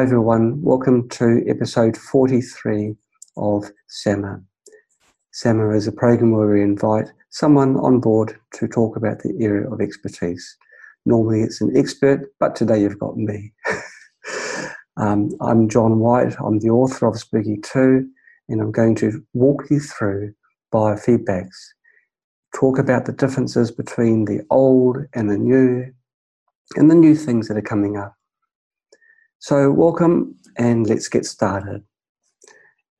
Hi everyone, welcome to episode 43 of SAMA. SAMA is a program where we invite someone on board to talk about the area of expertise. Normally it's an expert, but today you've got me. um, I'm John White, I'm the author of Spooky 2, and I'm going to walk you through biofeedbacks, talk about the differences between the old and the new, and the new things that are coming up. So, welcome and let's get started.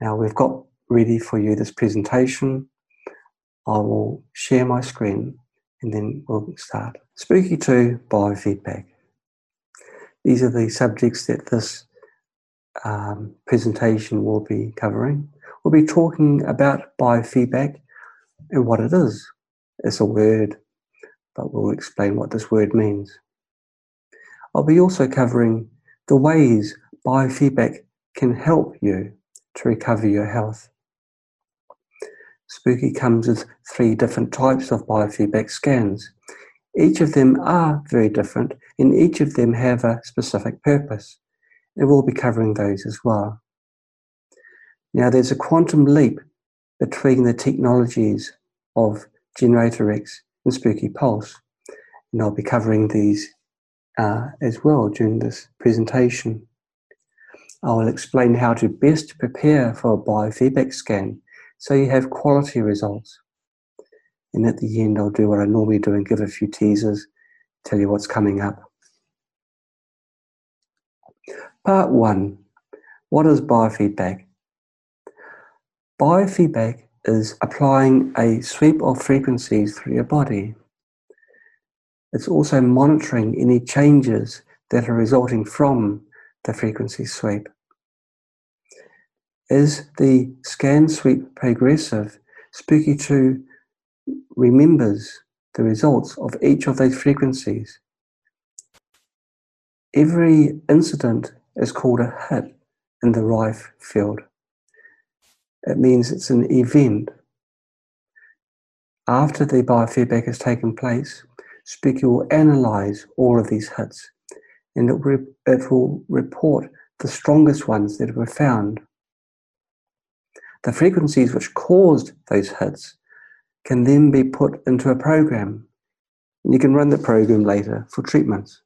Now, we've got ready for you this presentation. I will share my screen and then we'll start. Spooky 2 biofeedback. These are the subjects that this um, presentation will be covering. We'll be talking about biofeedback and what it is. It's a word, but we'll explain what this word means. I'll be also covering the ways biofeedback can help you to recover your health. Spooky comes with three different types of biofeedback scans. Each of them are very different and each of them have a specific purpose. And we'll be covering those as well. Now there's a quantum leap between the technologies of Generator X and Spooky Pulse. And I'll be covering these uh, as well during this presentation. I will explain how to best prepare for a biofeedback scan so you have quality results. And at the end, I'll do what I normally do and give a few teasers, tell you what's coming up. Part one What is biofeedback? Biofeedback is applying a sweep of frequencies through your body. It's also monitoring any changes that are resulting from the frequency sweep. As the scan sweep progressive, Spooky 2 remembers the results of each of those frequencies. Every incident is called a hit in the Rife field. It means it's an event. After the biofeedback has taken place, Spooky will analyze all of these hits and it, re- it will report the strongest ones that were found. The frequencies which caused those hits can then be put into a program. And you can run the program later for treatments.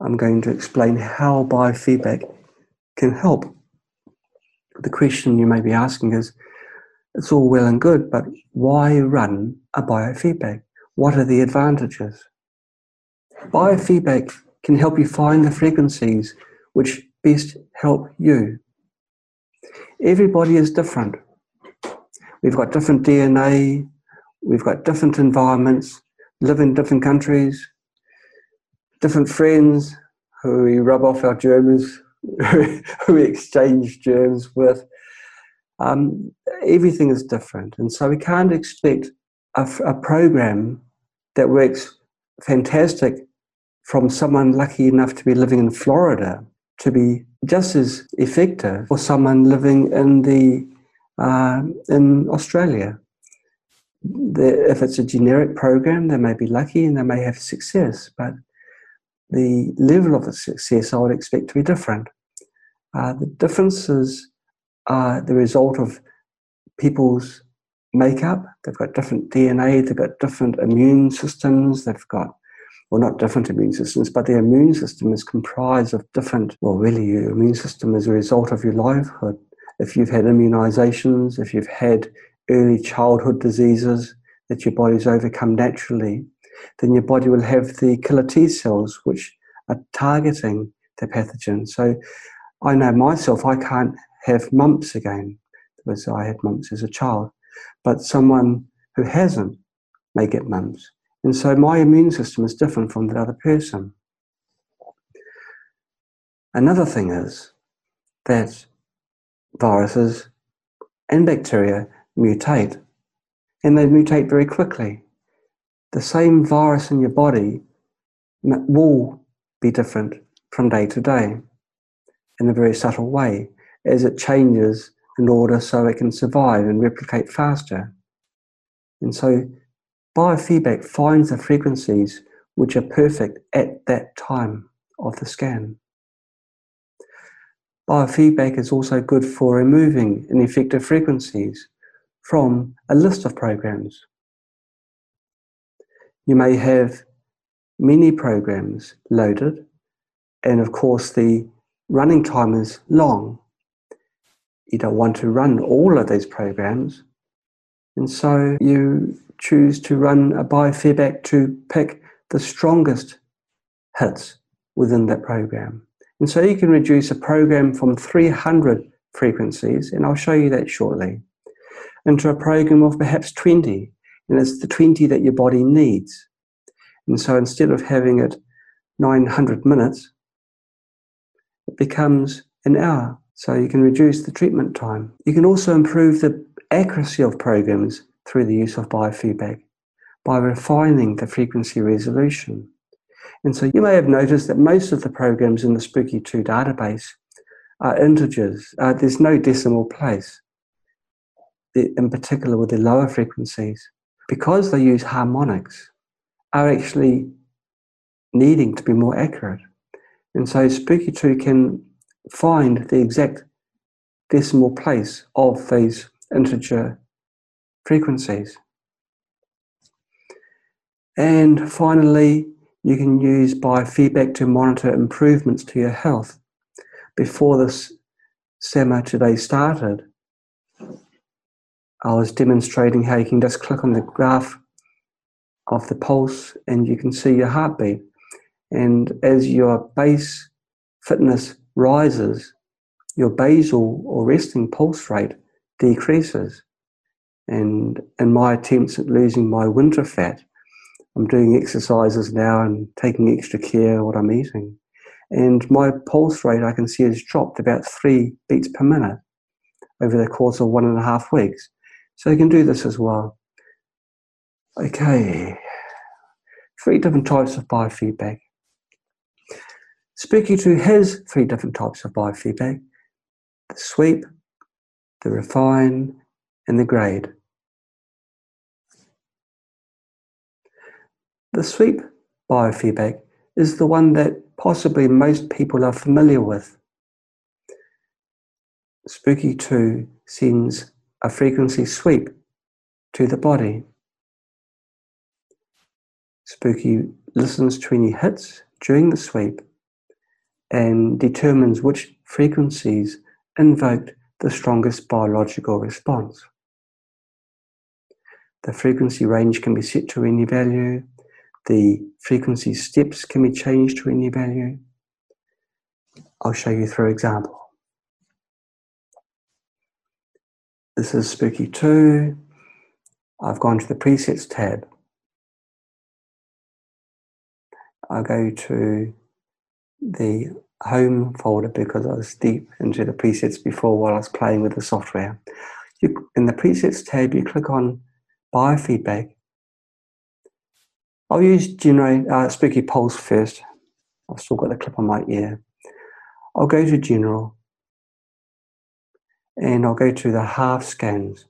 I'm going to explain how biofeedback can help. The question you may be asking is it's all well and good, but why run a biofeedback? What are the advantages? Biofeedback can help you find the frequencies which best help you. Everybody is different. We've got different DNA, we've got different environments, live in different countries, different friends who we rub off our germs, who we exchange germs with. Um, everything is different. And so we can't expect a, a program that works fantastic from someone lucky enough to be living in Florida to be just as effective for someone living in the uh, in Australia. The, if it's a generic program, they may be lucky and they may have success, but the level of the success I would expect to be different. Uh, the differences are the result of people's makeup. They've got different DNA, they've got different immune systems, they've got, well, not different immune systems, but their immune system is comprised of different, well, really, your immune system is a result of your livelihood. If you've had immunizations, if you've had early childhood diseases that your body's overcome naturally, then your body will have the killer T cells which are targeting the pathogen. So I know myself, I can't have mumps again because I had mumps as a child, but someone who hasn't may get mumps. And so my immune system is different from the other person. Another thing is that viruses and bacteria mutate, and they mutate very quickly. The same virus in your body will be different from day to day in a very subtle way as it changes in order so it can survive and replicate faster. And so biofeedback finds the frequencies which are perfect at that time. of the scan. Biofeedback is also good for removing ineffective frequencies from a list of programs. You may have many programs loaded, and of course, the running time is long. You don't want to run all of these programs, and so you choose to run a biofeedback to pick the strongest hits within that program. And so you can reduce a program from 300 frequencies, and I'll show you that shortly, into a program of perhaps 20. And it's the 20 that your body needs. And so instead of having it 900 minutes, it becomes an hour. So you can reduce the treatment time. You can also improve the accuracy of programs through the use of biofeedback by refining the frequency resolution. And so you may have noticed that most of the programs in the Spooky 2 database are integers. Uh, there's no decimal place, in particular with the lower frequencies. Because they use harmonics, are actually needing to be more accurate. And so Spooky 2 can find the exact decimal place of these integer frequencies. And finally, you can use biofeedback to monitor improvements to your health. Before this seminar today started, I was demonstrating how you can just click on the graph of the pulse and you can see your heartbeat. And as your base fitness rises, your basal or resting pulse rate decreases. And in my attempts at losing my winter fat, I'm doing exercises now and taking extra care what I'm eating. And my pulse rate I can see has dropped about three beats per minute over the course of one and a half weeks. So you can do this as well. Okay, three different types of biofeedback. Spooky 2 has three different types of biofeedback the sweep, the refine, and the grade. The sweep biofeedback is the one that possibly most people are familiar with. Spooky 2 sends a frequency sweep to the body. Spooky listens to any hits during the sweep and determines which frequencies invoked the strongest biological response. The frequency range can be set to any value, the frequency steps can be changed to any value. I'll show you through example. This is Spooky 2. I've gone to the presets tab. I go to the home folder because I was deep into the presets before while I was playing with the software. You, in the presets tab, you click on biofeedback I'll use generate uh, Spooky Pulse first. I've still got the clip on my ear. I'll go to General and I'll go to the half scans.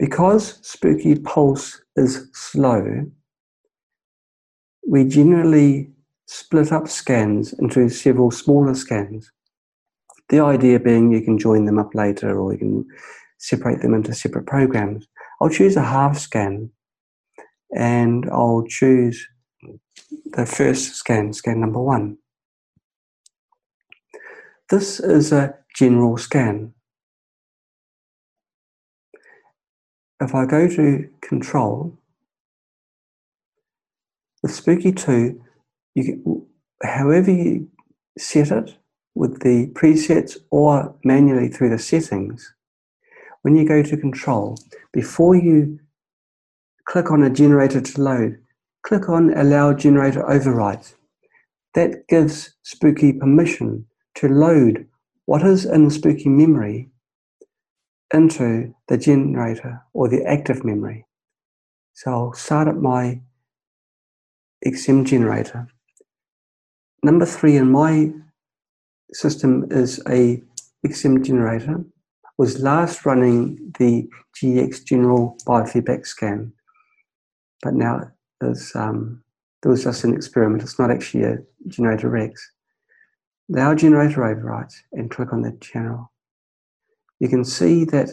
Because Spooky Pulse is slow, we generally split up scans into several smaller scans. The idea being you can join them up later or you can separate them into separate programs. I'll choose a half scan and I'll choose the first scan, scan number one. This is a general scan. If I go to control, the Spooky 2, you can, however you set it with the presets or manually through the settings, when you go to control, before you click on a generator to load. Click on Allow Generator Overrides. That gives Spooky permission to load what is in Spooky memory into the generator or the active memory. So I'll start up my XM generator. Number three in my system is a XM generator, was last running the GX General Biofeedback Scan but now is um, there was just an experiment. It's not actually a generator Rex. Allow generator overrides and click on the channel. You can see that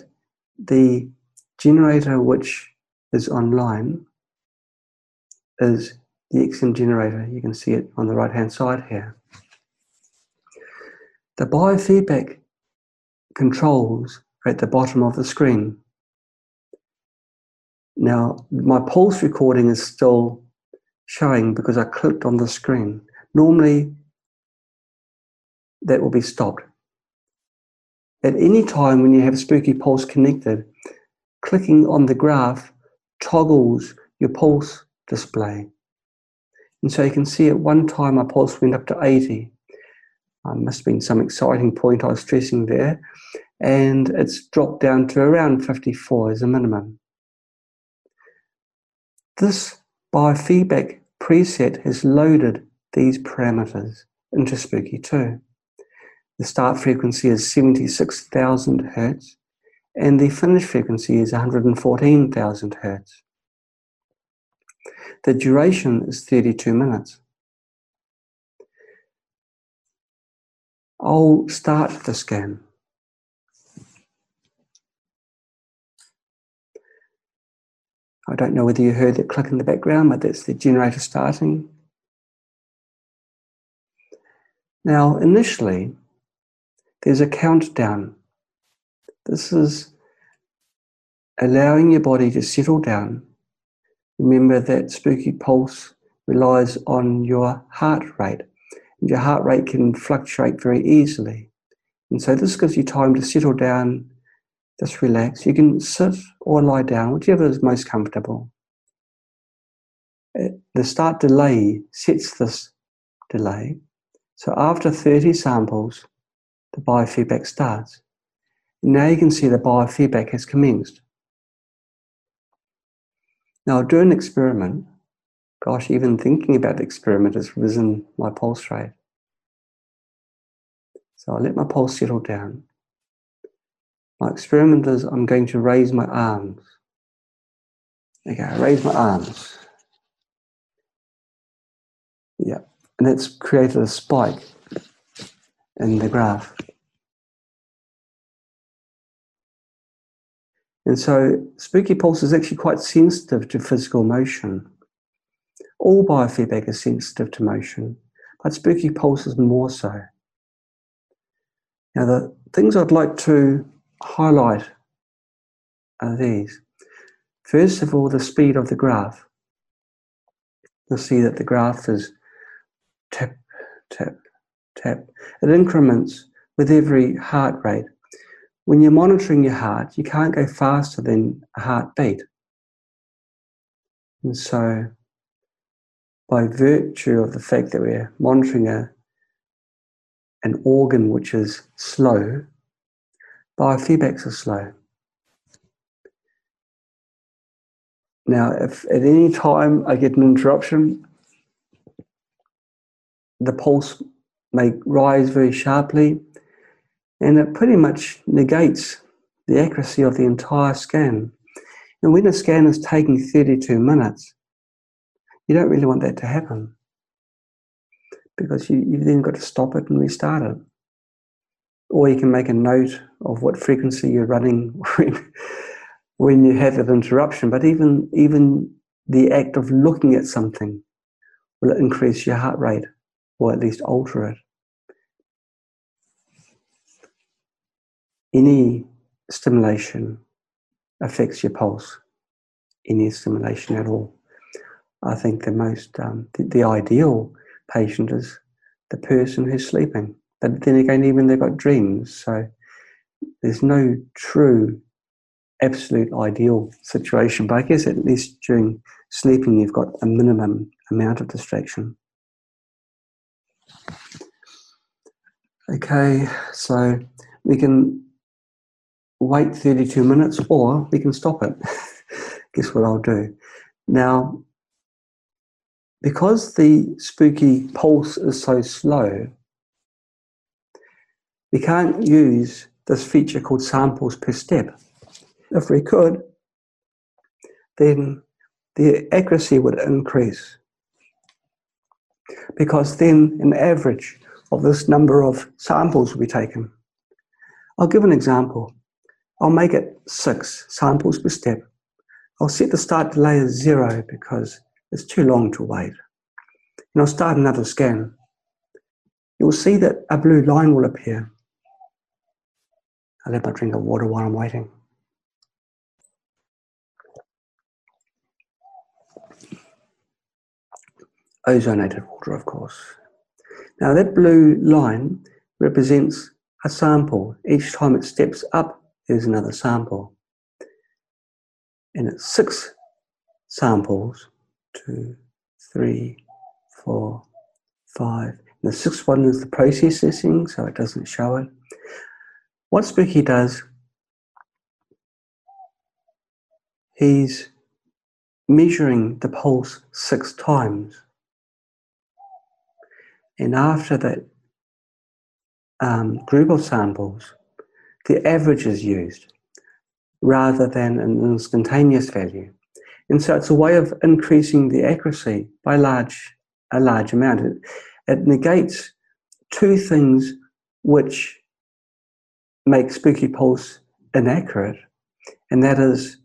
the generator which is online is the XM generator. You can see it on the right hand side here. The biofeedback controls are at the bottom of the screen. Now, my pulse recording is still showing because I clicked on the screen. Normally, that will be stopped. At any time when you have a Spooky Pulse connected, clicking on the graph toggles your pulse display. And so you can see at one time my pulse went up to 80. Uh, must have been some exciting point I was stressing there. And it's dropped down to around 54 as a minimum. This biofeedback preset has loaded these parameters into Spooky 2. The start frequency is 76,000 Hertz and the finish frequency is 114,000 Hertz. The duration is 32 minutes. I'll start the scan. I don't know whether you heard the click in the background, but that's the generator starting. Now, initially, there's a countdown. This is allowing your body to settle down. Remember that spooky pulse relies on your heart rate. And your heart rate can fluctuate very easily. And so this gives you time to settle down, just relax. You can sit or lie down, whichever is most comfortable. Uh, the start delay sets this delay. So after 30 samples, the biofeedback starts. Now you can see the biofeedback has commenced. Now, I'll do an experiment. Gosh, even thinking about the experiment has risen my pulse rate. So I'll let my pulse settle down. My experiment is I'm going to raise my arms. Okay, I raise my arms. Yeah, and that's created a spike in the graph. And so spooky pulse is actually quite sensitive to physical motion. All biofeedback is sensitive to motion, but spooky pulse is more so. Now, the things I'd like to highlight are these. First of all, the speed of the graph. You'll see that the graph is tap, tap, tap. It increments with every heart rate. When you're monitoring your heart, you can't go faster than a heartbeat. And so, by virtue of the fact that we're monitoring a, an organ which is slow, biofeedbacks are slow. Now, if at any time I get an interruption, the pulse may rise very sharply and it pretty much negates the accuracy of the entire scan. And when a scan is taking 32 minutes, you don't really want that to happen because you, you've then got to stop it and restart it. Or you can make a note of what frequency you're running when, when you have an interruption. But even, even the act of looking at something will increase your heart rate or at least alter it. Any stimulation affects your pulse, any stimulation at all. I think the most, um, the, the, ideal patient is the person who's sleeping. But then again, even they've got dreams. So there's no true, absolute ideal situation. But I guess at least during sleeping, you've got a minimum amount of distraction. Okay, so we can wait 32 minutes or we can stop it. Guess what I'll do? Now, because the spooky pulse is so slow, we can't use this feature called samples per step. If we could, then the accuracy would increase. because then an average of this number of samples will be taken. I'll give an example. I'll make it six samples per step. I'll set the start delay as zero because it's too long to wait. And I'll start another scan. You'll see that a blue line will appear. I'll let my drink of water while I'm waiting. Ozonated water, of course. Now that blue line represents a sample. Each time it steps up, there's another sample. And it's six samples, two, three, four, five. And the sixth one is the processing, so it doesn't show it. What Spooky does, he's measuring the pulse six times. And after that um, group of samples, the average is used rather than an instantaneous value. And so it's a way of increasing the accuracy by large, a large amount. It, it negates two things which make Spooky Pulse inaccurate, and that is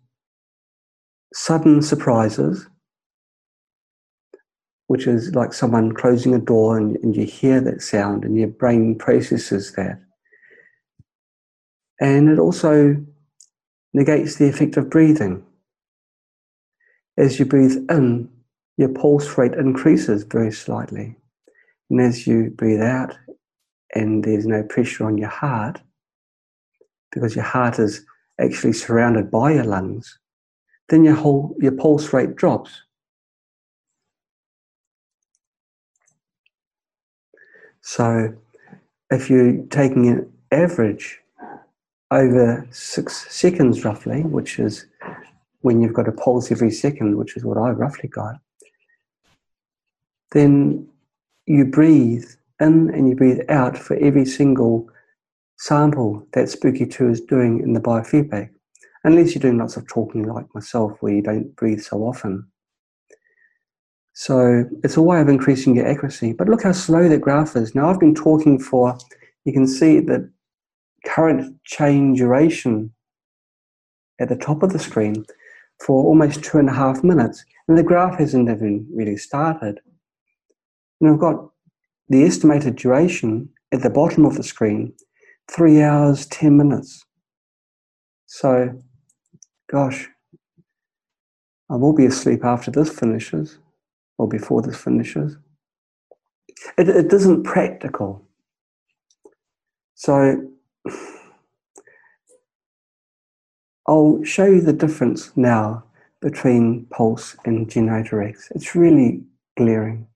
sudden surprises, which is like someone closing a door and, and you hear that sound and your brain processes that. And it also negates the effect of breathing. As you breathe in, your pulse rate increases very slightly. And as you breathe out and there's no pressure on your heart, because your heart is actually surrounded by your lungs, then your whole your pulse rate drops. So if you're taking an average over six seconds roughly, which is when you've got a pulse every second, which is what I roughly got, then you breathe in and you breathe out for every single sample that Spooky 2 is doing in the biofeedback, unless you're doing lots of talking like myself where you don't breathe so often. So it's a way of increasing your accuracy. But look how slow the graph is. Now I've been talking for, you can see that current chain duration at the top of the screen for almost two and a half minutes. And the graph hasn't even really started. And I've got the estimated duration at the bottom of the screen, three hours, 10 minutes. So, gosh, I will be asleep after this finishes or before this finishes. It, it isn't practical. So, I'll show you the difference now between Pulse and Generator X. It's really glaring.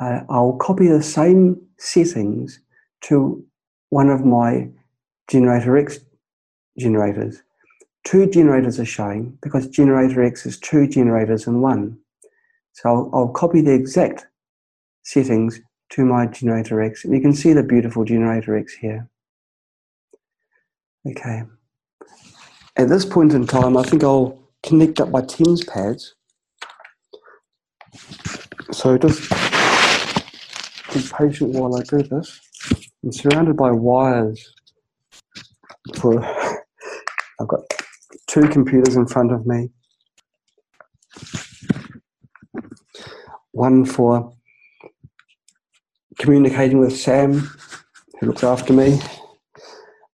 Uh, I'll copy the same settings to one of my Generator X generators. Two generators are showing because Generator X is two generators in one. So I'll, I'll copy the exact settings to my Generator X. And you can see the beautiful Generator X here. Okay. At this point in time, I think I'll connect up my TENS pads. So just be patient while I do this. I'm surrounded by wires for I've got two computers in front of me. One for communicating with Sam, who looks after me,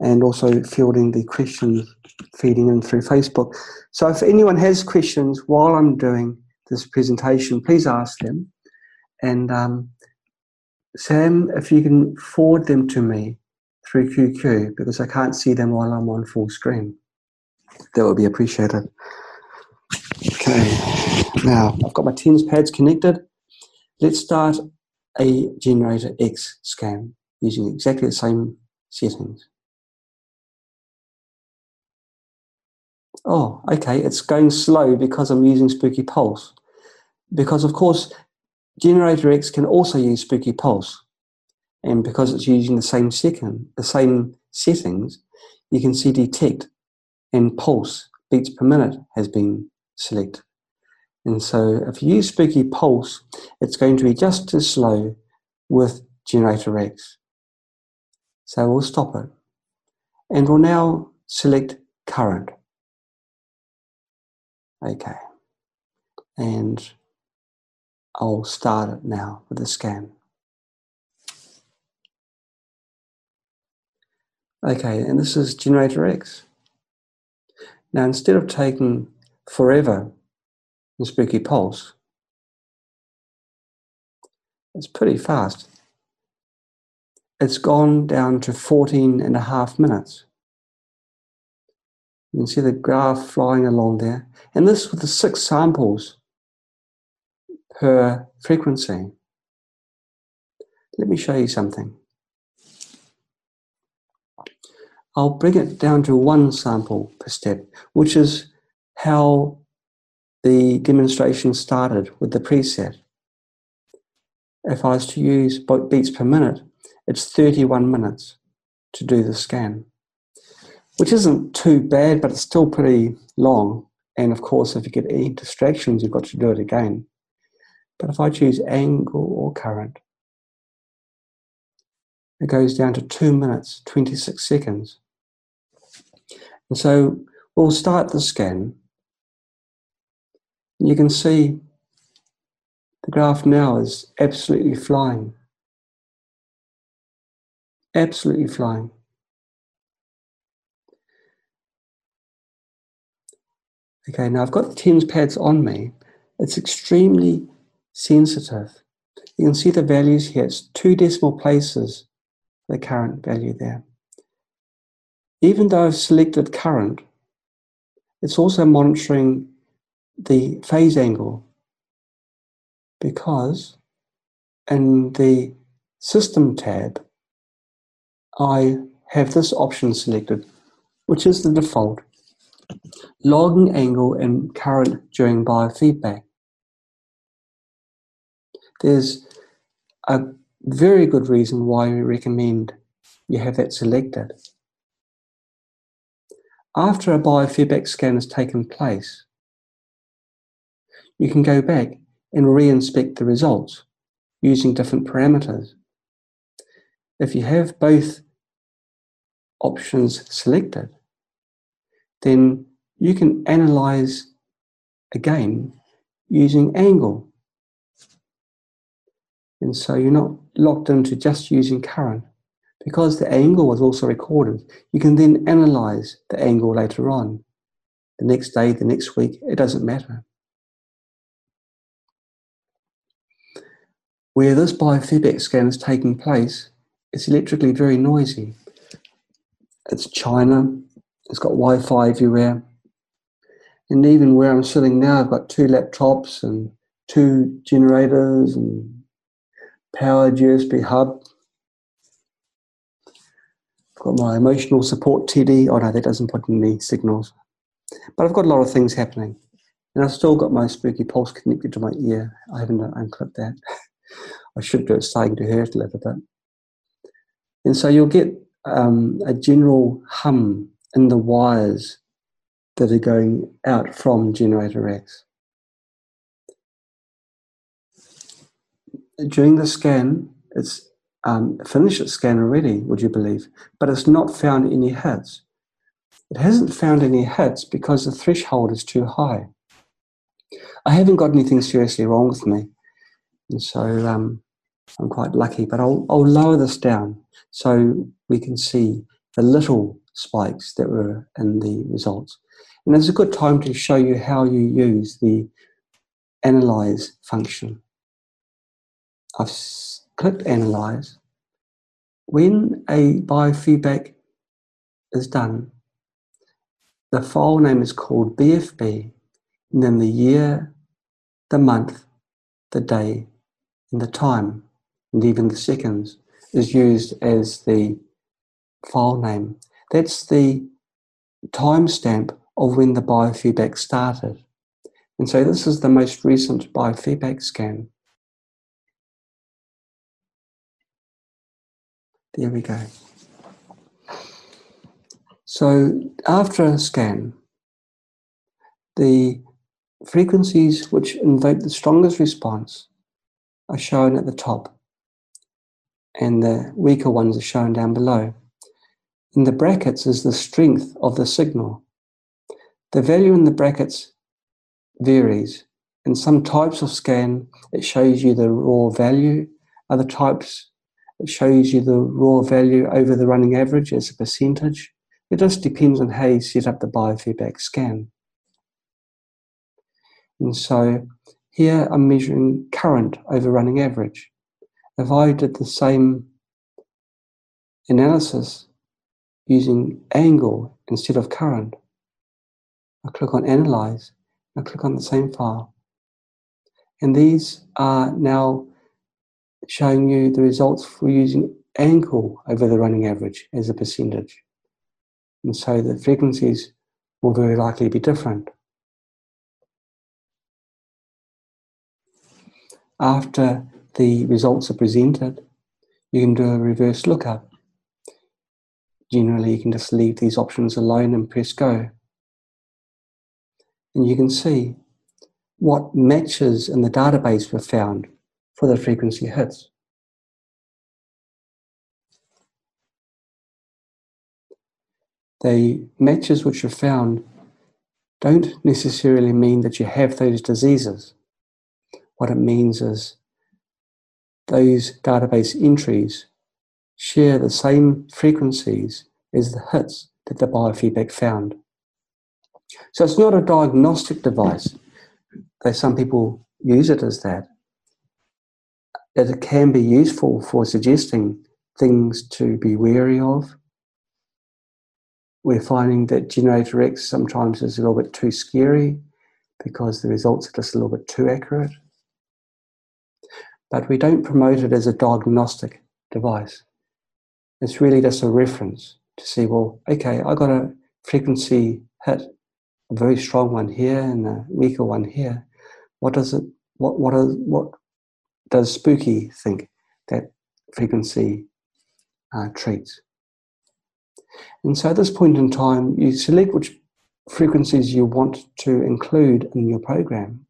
and also fielding the questions feeding in through Facebook. So if anyone has questions while I'm doing this presentation, please ask them. And um, Sam, if you can forward them to me through QQ because I can't see them while I'm on full screen, that would be appreciated. Okay, now I've got my TENS pads connected. Let's start a generator X scan using exactly the same settings. Oh, okay, it's going slow because I'm using Spooky Pulse. Because, of course, Generator X can also use Spooky Pulse. And because it's using the same second, the same settings, you can see detect and pulse beats per minute has been selected. And so if you use Spooky Pulse, it's going to be just as slow with Generator X. So we'll stop it. And we'll now select current. Okay. And I'll start it now with the scan. Okay, and this is Generator X. Now, instead of taking forever in Spooky Pulse, it's pretty fast. It's gone down to 14 and a half minutes. You can see the graph flying along there. And this with the six samples per frequency. Let me show you something. I'll bring it down to one sample per step, which is how the demonstration started with the preset. If I was to use beats per minute, it's 31 minutes to do the scan, which isn't too bad, but it's still pretty long. And of course, if you get any distractions, you've got to do it again. But if I choose angle or current, it goes down to 2 minutes, 26 seconds. And so we'll start the scan. You can see the graph now is absolutely flying. Absolutely flying. Okay, now I've got the TENS pads on me. It's extremely sensitive. You can see the values here. It's two decimal places, the current value there. Even though I've selected current, it's also monitoring the phase angle because in the system tab, I have this option selected, which is the default, logging angle and current during biofeedback. There's a very good reason why we recommend you have that selected. After a biofeedback scan has taken place, you can go back and re-inspect the results using different parameters. If you have both options selected, then you can analyze again using angle. And so you're not locked into just using current. Because the angle was also recorded, you can then analyze the angle later on. The next day, the next week, it doesn't matter. Where this biofeedback scan is taking place, it's electrically very noisy. It's China, it's got Wi Fi everywhere. And even where I'm sitting now, I've got two laptops and two generators and powered USB hub. I've got my emotional support TD. Oh no, that doesn't put any signals. But I've got a lot of things happening. And I've still got my spooky pulse connected to my ear. I haven't unclipped that. I should do it starting to hurt a little bit. And so you'll get um, a general hum in the wires that are going out from generator X. During the scan, it's um, finished its scan already, would you believe? But it's not found any hits. It hasn't found any hits because the threshold is too high. I haven't got anything seriously wrong with me. And so um, I'm quite lucky, but I'll, I'll lower this down so we can see the little spikes that were in the results. And it's a good time to show you how you use the analyze function. I've clicked analyze. When a biofeedback is done, the file name is called BFB, and then the year, the month, the day, and the time, and even the seconds, is used as the file name. That's the timestamp of when the biofeedback started. And so this is the most recent biofeedback scan. There we go. So after a scan, the frequencies which invoke the strongest response are shown at the top, and the weaker ones are shown down below. In the brackets is the strength of the signal. The value in the brackets varies. In some types of scan, it shows you the raw value. Other types, it shows you the raw value over the running average as a percentage. It just depends on how you set up the biofeedback scan. And so here I'm measuring current over running average. If I did the same analysis using angle instead of current, I click on Analyze, I click on the same file. And these are now showing you the results for using angle over the running average as a percentage. And so the frequencies will very likely be different. After the results are presented, you can do a reverse lookup. Generally, you can just leave these options alone and press go. And you can see what matches in the database were found for the frequency hits. The matches which are found don't necessarily mean that you have those diseases. What it means is those database entries share the same frequencies as the hits that the biofeedback found. So it's not a diagnostic device, though some people use it as that. It can be useful for suggesting things to be wary of. We're finding that generator X sometimes is a little bit too scary because the results are just a little bit too accurate. But we don't promote it as a diagnostic device. It's really just a reference to see, well, okay, I got a frequency hit a very strong one here and a weaker one here. What does it? What what is what does Spooky think that frequency uh, treats? And so at this point in time, you select which frequencies you want to include in your program.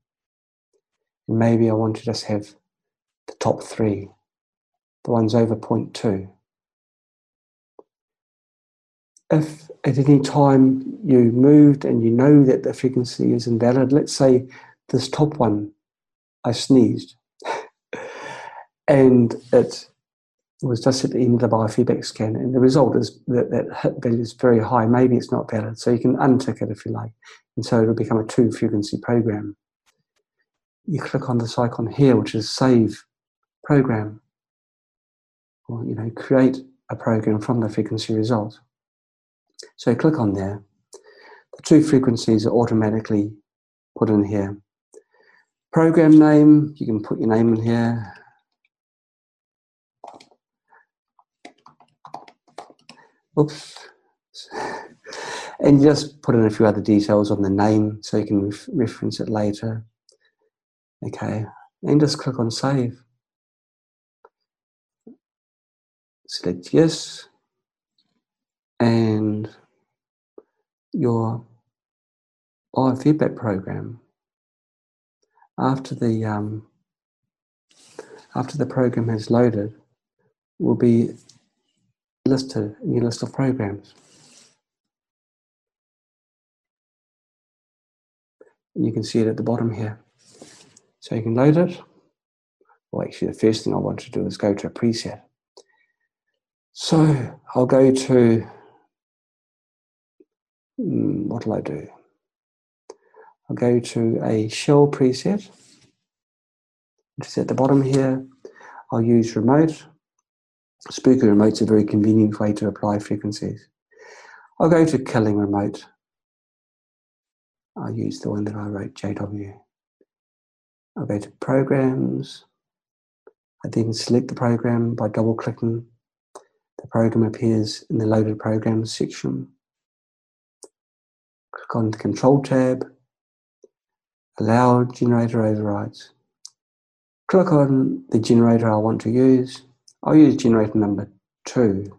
And maybe I want to just have the top three, the ones over 0.2 if at any time you moved and you know that the frequency is invalid, let's say this top one, I sneezed, and it was just at the end of the biofeedback scan, and the result is that that hit value is very high. Maybe it's not valid, so you can untick it if you like, and so it'll become a two frequency program. You click on this icon here, which is Save Program, or you know, create a program from the frequency result. So click on there. The two frequencies are automatically put in here. Program name, you can put your name in here. Oops. And just put in a few other details on the name so you can ref reference it later. Okay, and just click on save. Select yes and your biofeedback program after the um, after the program has loaded will be listed in your list of programs. You can see it at the bottom here. So you can load it. Well, actually, the first thing I want to do is go to a preset. So I'll go to Hmm, what will I do? I'll go to a shell preset, which is at the bottom here. I'll use remote. Spooky remote's a very convenient way to apply frequencies. I'll go to killing remote. I'll use the one that I wrote, JW. I'll go to programs. I then select the program by double clicking. The program appears in the loaded programs section click on the Control tab, allow generator overrides. Click on the generator I want to use. I'll use generator number two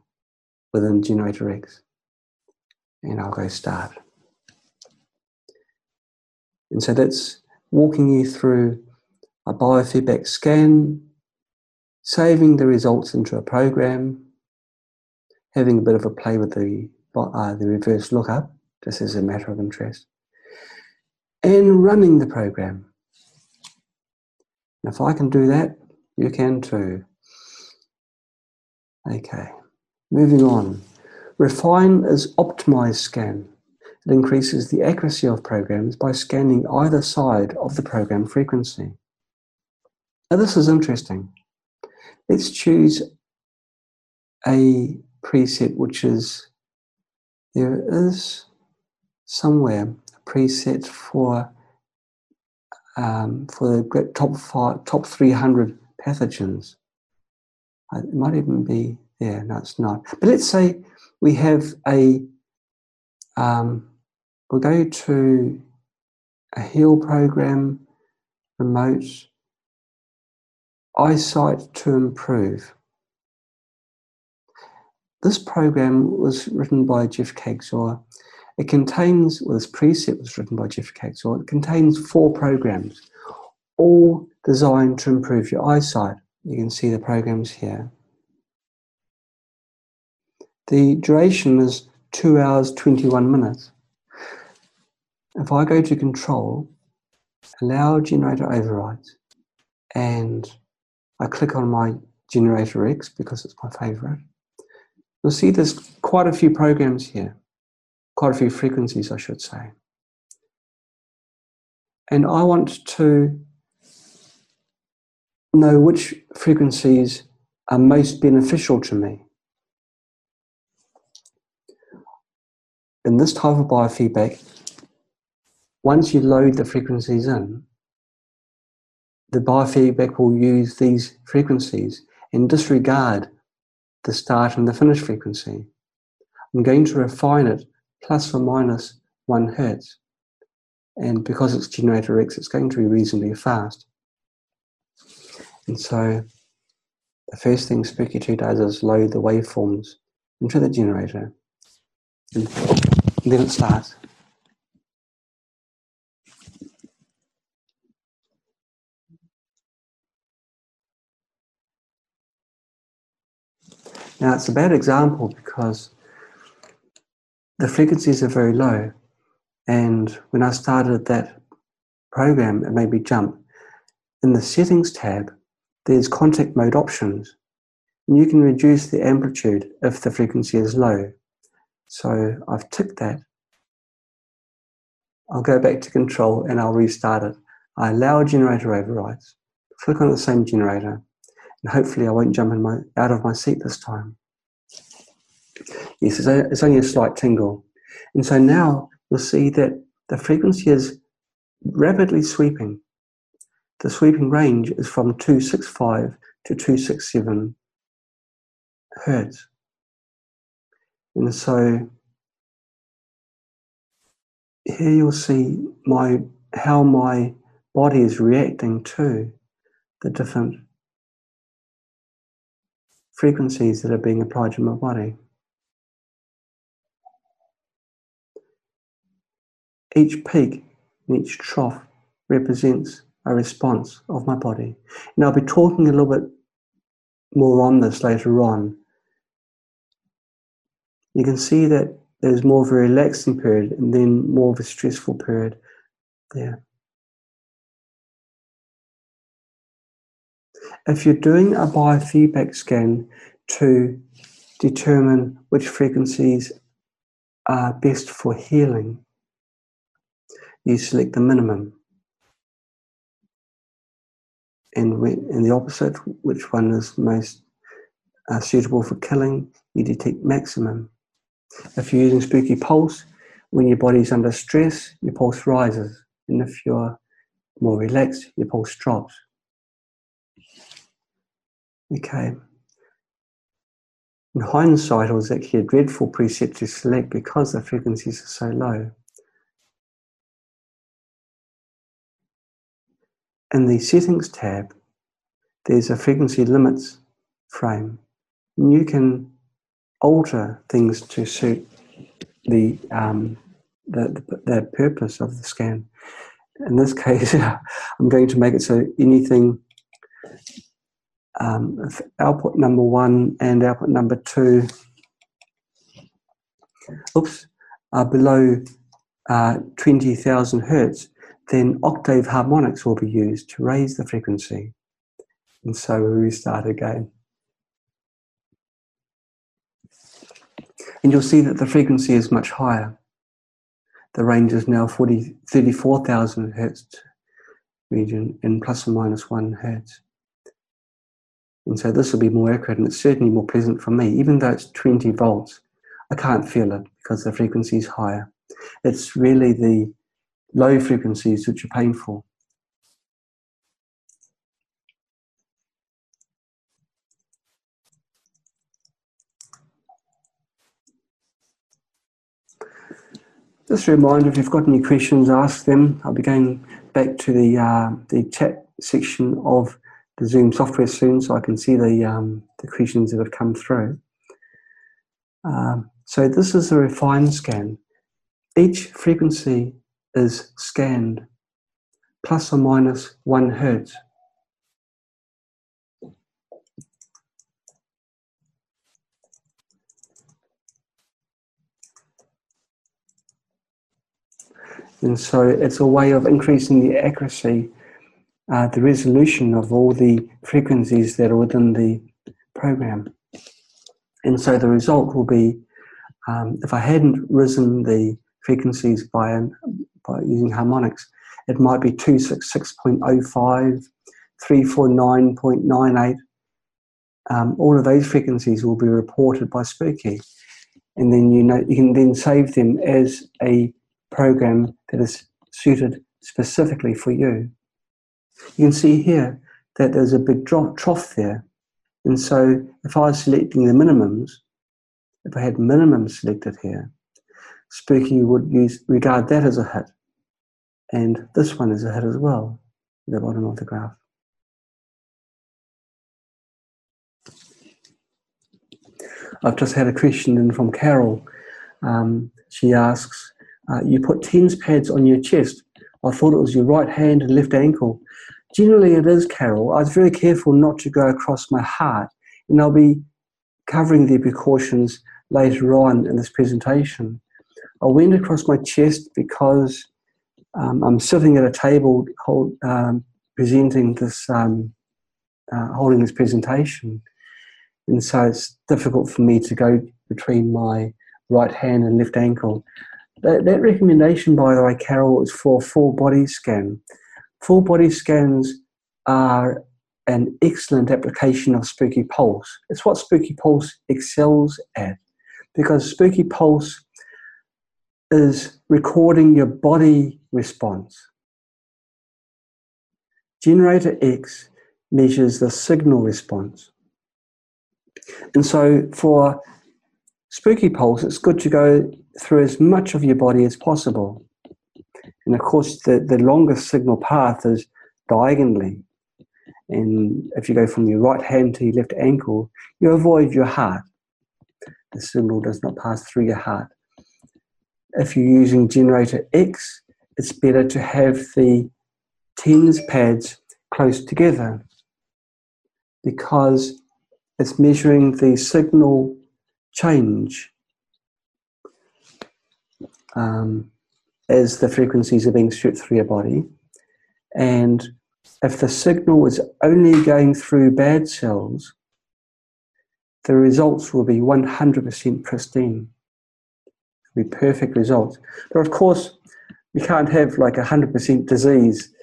within generator X. And I'll go start. And so that's walking you through a biofeedback scan, saving the results into a program, having a bit of a play with the, uh, the reverse lookup, just as a matter of interest, and running the program. And if I can do that, you can too. Okay, moving on. Refine is optimized scan. It increases the accuracy of programs by scanning either side of the program frequency. Now, this is interesting. Let's choose a preset which is there is somewhere a preset for um, for the top five, top 300 pathogens. Uh, it might even be there. No, it's not. But let's say we have a um, we'll go to a heal program, remote, eyesight to improve. This program was written by Jeff Kagzor. It contains, well, this preset was written by Jeff Kagzor. It contains four programs, all designed to improve your eyesight. You can see the programs here. The duration is 2 hours 21 minutes. If I go to control, allow generator overrides, and I click on my generator X because it's my favorite, you'll see there's quite a few programs here, quite a few frequencies, I should say. And I want to know which frequencies are most beneficial to me. In this type of biofeedback, once you load the frequencies in, the biofeedback will use these frequencies and disregard the start and the finish frequency. I'm going to refine it plus or minus one hertz. And because it's generator X, it's going to be reasonably fast. And so the first thing Spooky 2 does is load the waveforms into the generator. And then it starts. Now, it's a bad example because the frequencies are very low. And when I started that program, it made me jump. In the settings tab, there's contact mode options. And you can reduce the amplitude if the frequency is low. So I've ticked that. I'll go back to control and I'll restart it. I allow generator overrides. Click on the same generator and hopefully I won't jump my, out of my seat this time. Yes, it's only a slight tingle. And so now you'll see that the frequency is rapidly sweeping. The sweeping range is from 265 to 267 hertz. And so here you'll see my how my body is reacting to the different frequencies that are being applied to my body. Each peak and each trough represents a response of my body. And I'll be talking a little bit more on this later on. You can see that there's more of a relaxing period and then more of a stressful period there. If you're doing a biofeedback scan to determine which frequencies are best for healing, you select the minimum. And in the opposite, which one is most uh, suitable for killing, you detect maximum. If you're using Spooky Pulse, when your body's under stress, your pulse rises. And if you're more relaxed, your pulse drops. Okay. In hindsight, it was actually a dreadful preset to select because the frequencies are so low. In the Settings tab, there's a frequency limits frame. And you can alter things to suit the, um, the, the, the purpose of the scan. in this case, I'm going to make it so anything um, output number one and output number two, oops, are below uh, 20,000 hertz, then octave harmonics will be used to raise the frequency. And so we restart again. And you'll see that the frequency is much higher. The range is now 40, 34,000 hertz region in plus or minus one hertz. And so this will be more accurate and it's certainly more pleasant for me. Even though it's 20 volts, I can't feel it because the frequency is higher. It's really the low frequencies which are painful. Just a reminder, if you've got any questions, ask them. I'll be going back to the uh, the chat section of the Zoom software soon, so I can see the um, the questions that have come through. Um, so this is a refined scan. Each frequency is scanned plus or minus one hertz. And so it's a way of increasing the accuracy, uh, the resolution of all the frequencies that are within the program. And so the result will be um, if I hadn't risen the frequencies by, by using harmonics, it might be 266.05, 349.98. Um, all of those frequencies will be reported by Spooky. And then you know you can then save them as a program that is suited specifically for you. You can see here that there's a big trough there. And so if I was selecting the minimums, if I had minimums selected here, Spooky would use regard that as a hit. And this one is a hit as well, the bottom of the graph. I've just had a question in from Carol. Um, she asks, uh, you put TENS pads on your chest. I thought it was your right hand and left ankle. Generally, it is, Carol. I was very careful not to go across my heart, and I'll be covering the precautions later on in this presentation. I went across my chest because um, I'm sitting at a table hold, um, presenting this, um, uh, holding this presentation, and so it's difficult for me to go between my right hand and left ankle. That, that recommendation, by the way, Carol, is for full body scan. Full body scans are an excellent application of Spooky Pulse. It's what Spooky Pulse excels at because Spooky Pulse is recording your body response. Generator X measures the signal response. And so for Spooky Pulse, it's good to go through as much of your body as possible. And of course, the, the longest signal path is diagonally. And if you go from your right hand to your left ankle, you avoid your heart. The signal does not pass through your heart. If you're using generator X, it's better to have the TENS pads close together because it's measuring the signal change um, as the frequencies are being stripped through your body. And if the signal is only going through bad cells, the results will be 100% pristine. Be perfect results. But of course, you can't have like 100% disease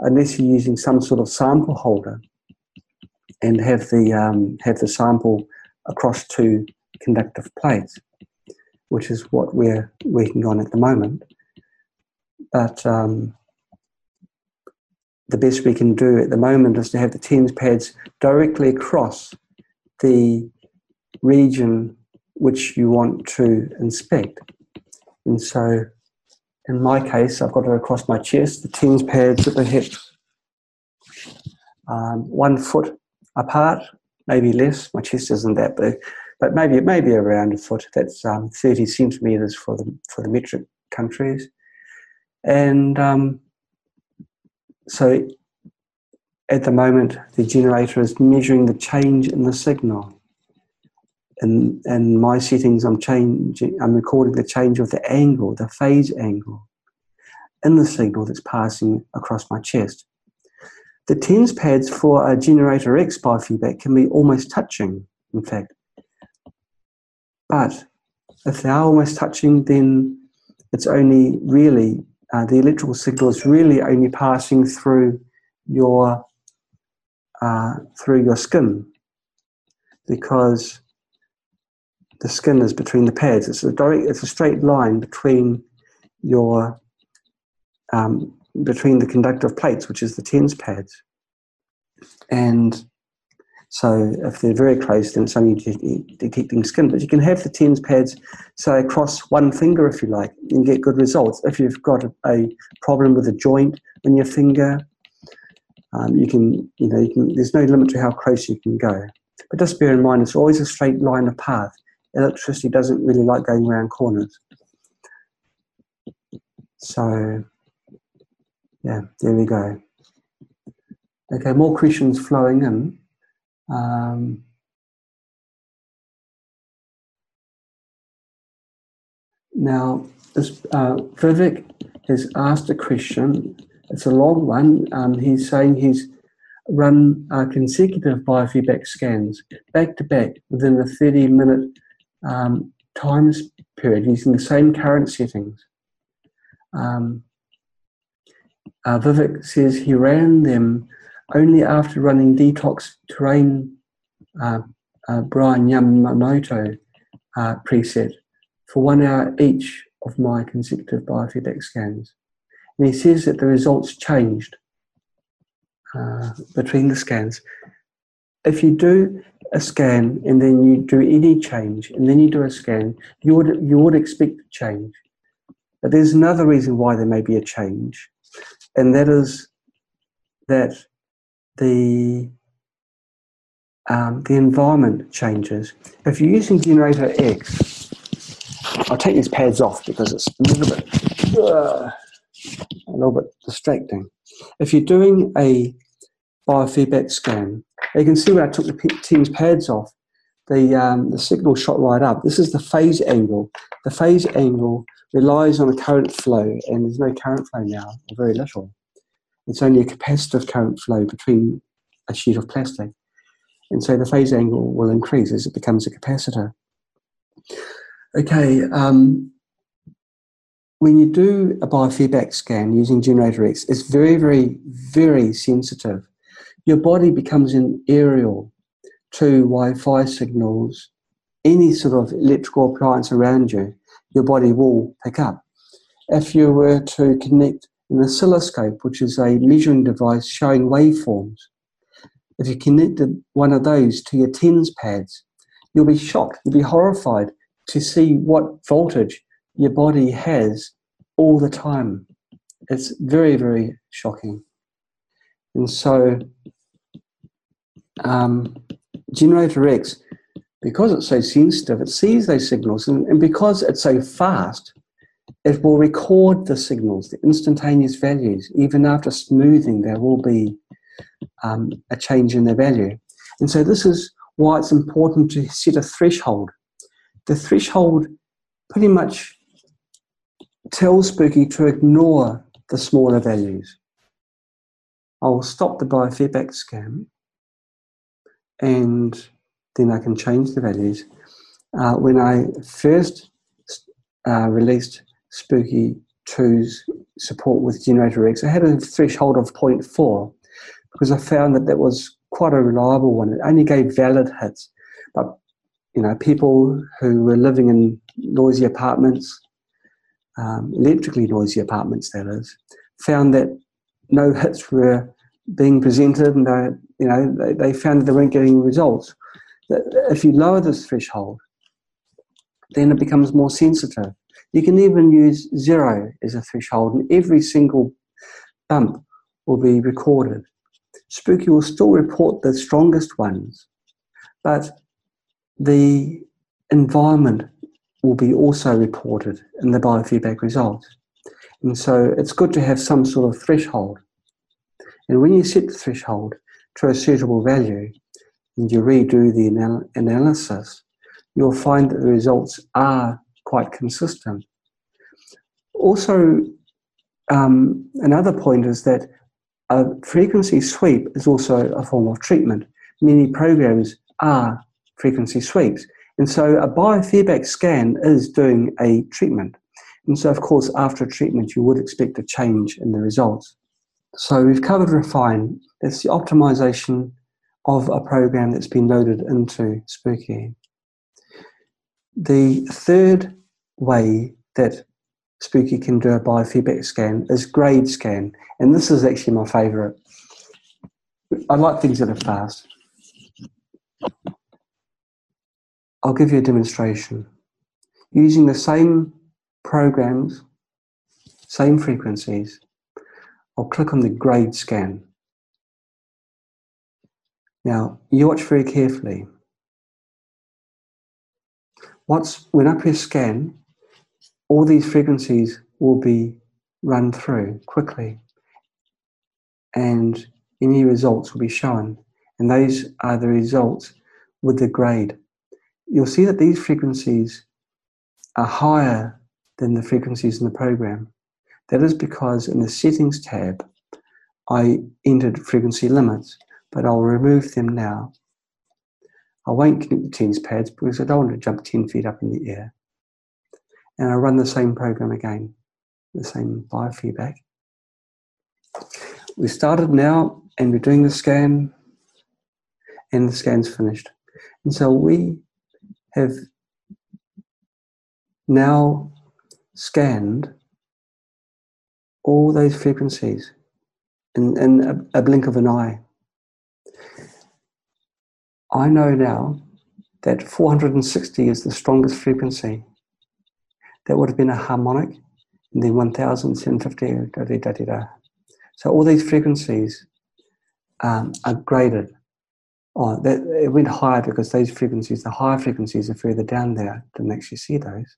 unless you're using some sort of sample holder and have the, um, have the sample across two conductive plates which is what we're working on at the moment. But um, the best we can do at the moment is to have the TENS pads directly across the region which you want to inspect. And so in my case, I've got it across my chest, the TENS pads at the hip, um, one foot apart, maybe less. My chest isn't that big but maybe it maybe around a foot. That's um, 30 centimeters for the for the metric countries, and um, so at the moment, the generator is measuring the change in the signal. In, in my settings, I'm changing, I'm recording the change of the angle, the phase angle in the signal that's passing across my chest. The TENS pads for a generator X biofeedback can be almost touching, in fact. But if they are almost touching, then it's only really, uh, the electrical signal is really only passing through your, uh, through your skin because the skin is between the pads. It's a direct, it's a straight line between your um, between the conductive plates, which is the TENS pads. And so if they're very close, then it's only detecting skin. But you can have the TENS pads, say, across one finger if you like, and get good results. If you've got a, a problem with a joint in your finger, um, you can, you know, you can, there's no limit to how close you can go. But just bear in mind, it's always a straight line of path. Electricity doesn't really like going around corners. So yeah, there we go. Okay, more questions flowing in. Um, now, this, uh, Vivek has asked a question. It's a long one. Um, he's saying he's run uh, consecutive biofeedback scans back to back within a 30 minute um, time period using the same current settings. Um, uh, Vivek says he ran them only after running detox terrain uh, uh, Brian Yamamoto uh, preset for one hour each of my consecutive biofeedback scans. And he says that the results changed uh, between the scans. If you do a scan and then you do any change and then you do a scan, you would, you would expect a change. But there's another reason why there may be a change and that is that the um, the environment changes. If you're using generator X, I'll take these pads off because it's a little bit uh, a little bit distracting. If you're doing a biofeedback scan, you can see when I took the TENS pads off, the um, the signal shot right up. This is the phase angle. The phase angle relies on a current flow, and there's no current flow now, or very little. It's only a capacitive current flow between a sheet of plastic. And so the phase angle will increase as it becomes a capacitor. Okay, um, when you do a biofeedback scan using Generator X, it's very, very, very sensitive. Your body becomes an aerial to Wi Fi signals, any sort of electrical appliance around you your body will pick up. If you were to connect an oscilloscope, which is a measuring device showing waveforms, if you connected one of those to your TENS pads, you'll be shocked, you'll be horrified to see what voltage your body has all the time. It's very, very shocking. And so, um, Generator X because it's so sensitive, it sees those signals, and, and because it's so fast, it will record the signals, the instantaneous values. Even after smoothing, there will be um, a change in the value. And so, this is why it's important to set a threshold. The threshold pretty much tells Spooky to ignore the smaller values. I'll stop the biofeedback scan and then I can change the values. Uh, when I first uh, released Spooky 2's support with Generator X, I had a threshold of 0.4 because I found that that was quite a reliable one. It only gave valid hits, but you know, people who were living in noisy apartments, um, electrically noisy apartments, that is, found that no hits were being presented, and they, you know, they, they found that they weren't getting results if you lower this threshold, then it becomes more sensitive. You can even use zero as a threshold, and every single bump will be recorded. Spooky will still report the strongest ones, but the environment will be also reported in the biofeedback results. And so it's good to have some sort of threshold And when you set the threshold to a suitable value and you redo the anal- analysis, you'll find that the results are quite consistent. Also, um, another point is that a frequency sweep is also a form of treatment. Many programs are frequency sweeps. And so a biofeedback scan is doing a treatment. And so, of course, after a treatment, you would expect a change in the results. So we've covered refine. It's the optimization of a program that's been loaded into Spooky. The third way that Spooky can do a biofeedback scan is grade scan. And this is actually my favorite. I like things that are fast. I'll give you a demonstration. Using the same programs, same frequencies, I'll click on the grade scan. Now, you watch very carefully. Once, when I press scan, all these frequencies will be run through quickly and any results will be shown. And those are the results with the grade. You'll see that these frequencies are higher than the frequencies in the program. That is because in the settings tab, I entered frequency limits, but I'll remove them now. I won't connect the TENS pads because I don't want to jump 10 feet up in the air. And I run the same program again, the same biofeedback. We started now and we're doing the scan and the scan's finished. And so we have now scanned all those frequencies in, in a, a blink of an eye. I know now that 460 is the strongest frequency. That would have been a harmonic, and then 1750, da, da, da, da, So all these frequencies um, are graded. Oh, that, it went higher because those frequencies, the higher frequencies are further down there. Didn't actually see those.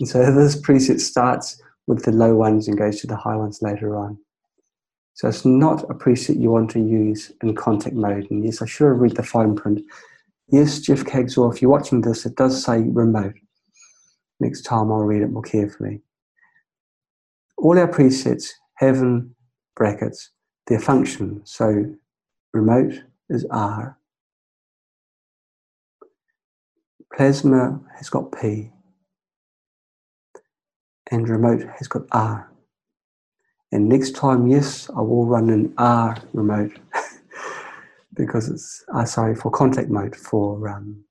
And so this preset starts with the low ones and goes to the high ones later on. So it's not a preset you want to use in contact mode. And yes, I should have read the fine print. Yes, Jeff Kagsaw, if you're watching this, it does say remote. Next time I'll read it more carefully. All our presets have in brackets their function. So remote is R. Plasma has got P and remote has got R. And next time, yes, I will run an R remote because it's uh, sorry for contact mode for um,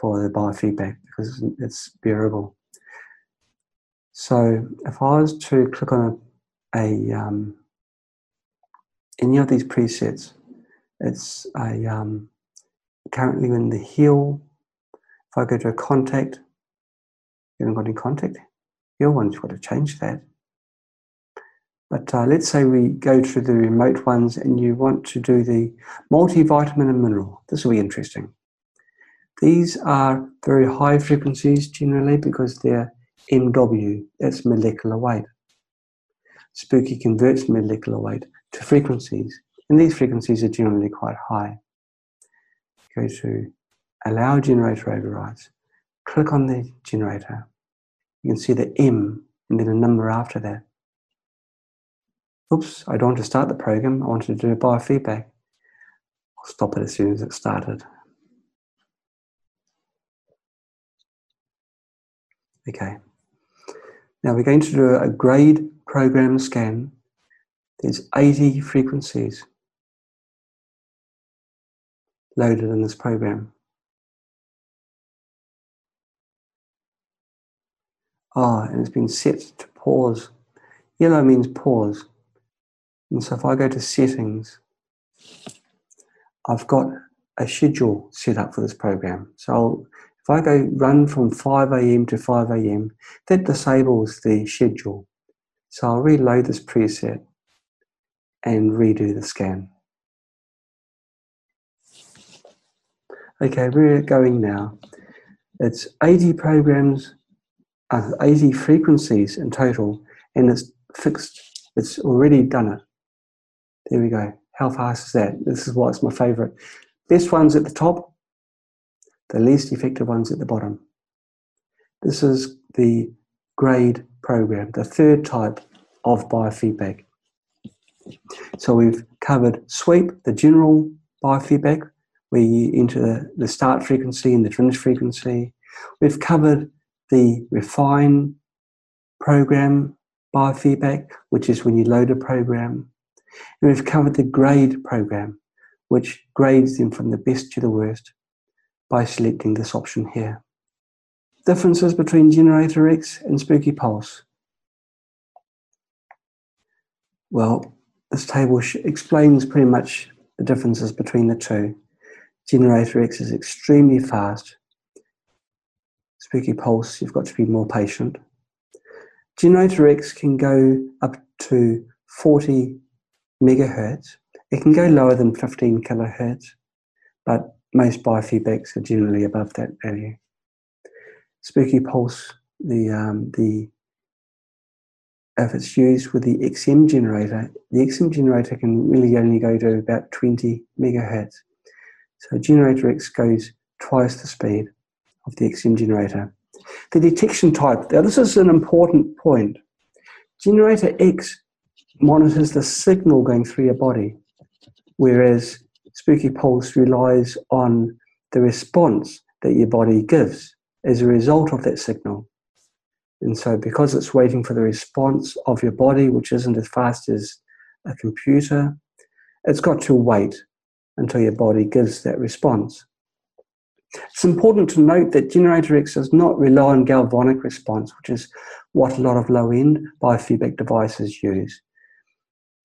for the biofeedback because it's, bearable. So if I was to click on a, a um, any of these presets, it's a um, currently in the heal. If I go to a contact, you haven't got any contact your one's got to change that. But uh, let's say we go to the remote ones and you want to do the multivitamin and mineral. This will be interesting. These are very high frequencies generally because they're MW, that's molecular weight. Spooky converts molecular weight to frequencies, and these frequencies are generally quite high. Go to Allow Generator Overrides. Click on the generator you can see the M and then a number after that. Oops, I don't want to start the program. I wanted to do biofeedback. I'll stop it as soon as it started. Okay. Now we're going to do a grade program scan. There's 80 frequencies loaded in this program. Ah, and it's been set to pause. Yellow means pause. And so if I go to settings, I've got a schedule set up for this program. So I'll, if I go run from 5 a.m. to 5 a.m., that disables the schedule. So I'll reload this preset and redo the scan. Okay, we're going now. It's 80 programs uh, 80 frequencies in total, and it's fixed. It's already done it. There we go. How fast is that? This is why it's my favorite. Best ones at the top, the least effective ones at the bottom. This is the grade program, the third type of biofeedback. So we've covered sweep, the general biofeedback, where you enter the start frequency and the finish frequency. We've covered the refine program biofeedback, which is when you load a program. And we've covered the grade program, which grades them from the best to the worst by selecting this option here. Differences between Generator X and Spooky Pulse. Well, this table explains pretty much the differences between the two. Generator X is extremely fast. Spooky Pulse, you've got to be more patient. Generator X can go up to 40 megahertz. It can go lower than 15 kilohertz, but most biofeedbacks are generally above that value. Spooky Pulse, the um, the if it's used with the XM generator, the XM generator can really only go to about 20 megahertz. So generator X goes twice the speed of the XM generator. The detection type, now this is an important point. Generator X monitors the signal going through your body, whereas Spooky Pulse relies on the response that your body gives as a result of that signal. And so, because it's waiting for the response of your body, which isn't as fast as a computer, it's got to wait until your body gives that response. It's important to note that Generator X does not rely on galvanic response, which is what a lot of low end biofeedback devices use.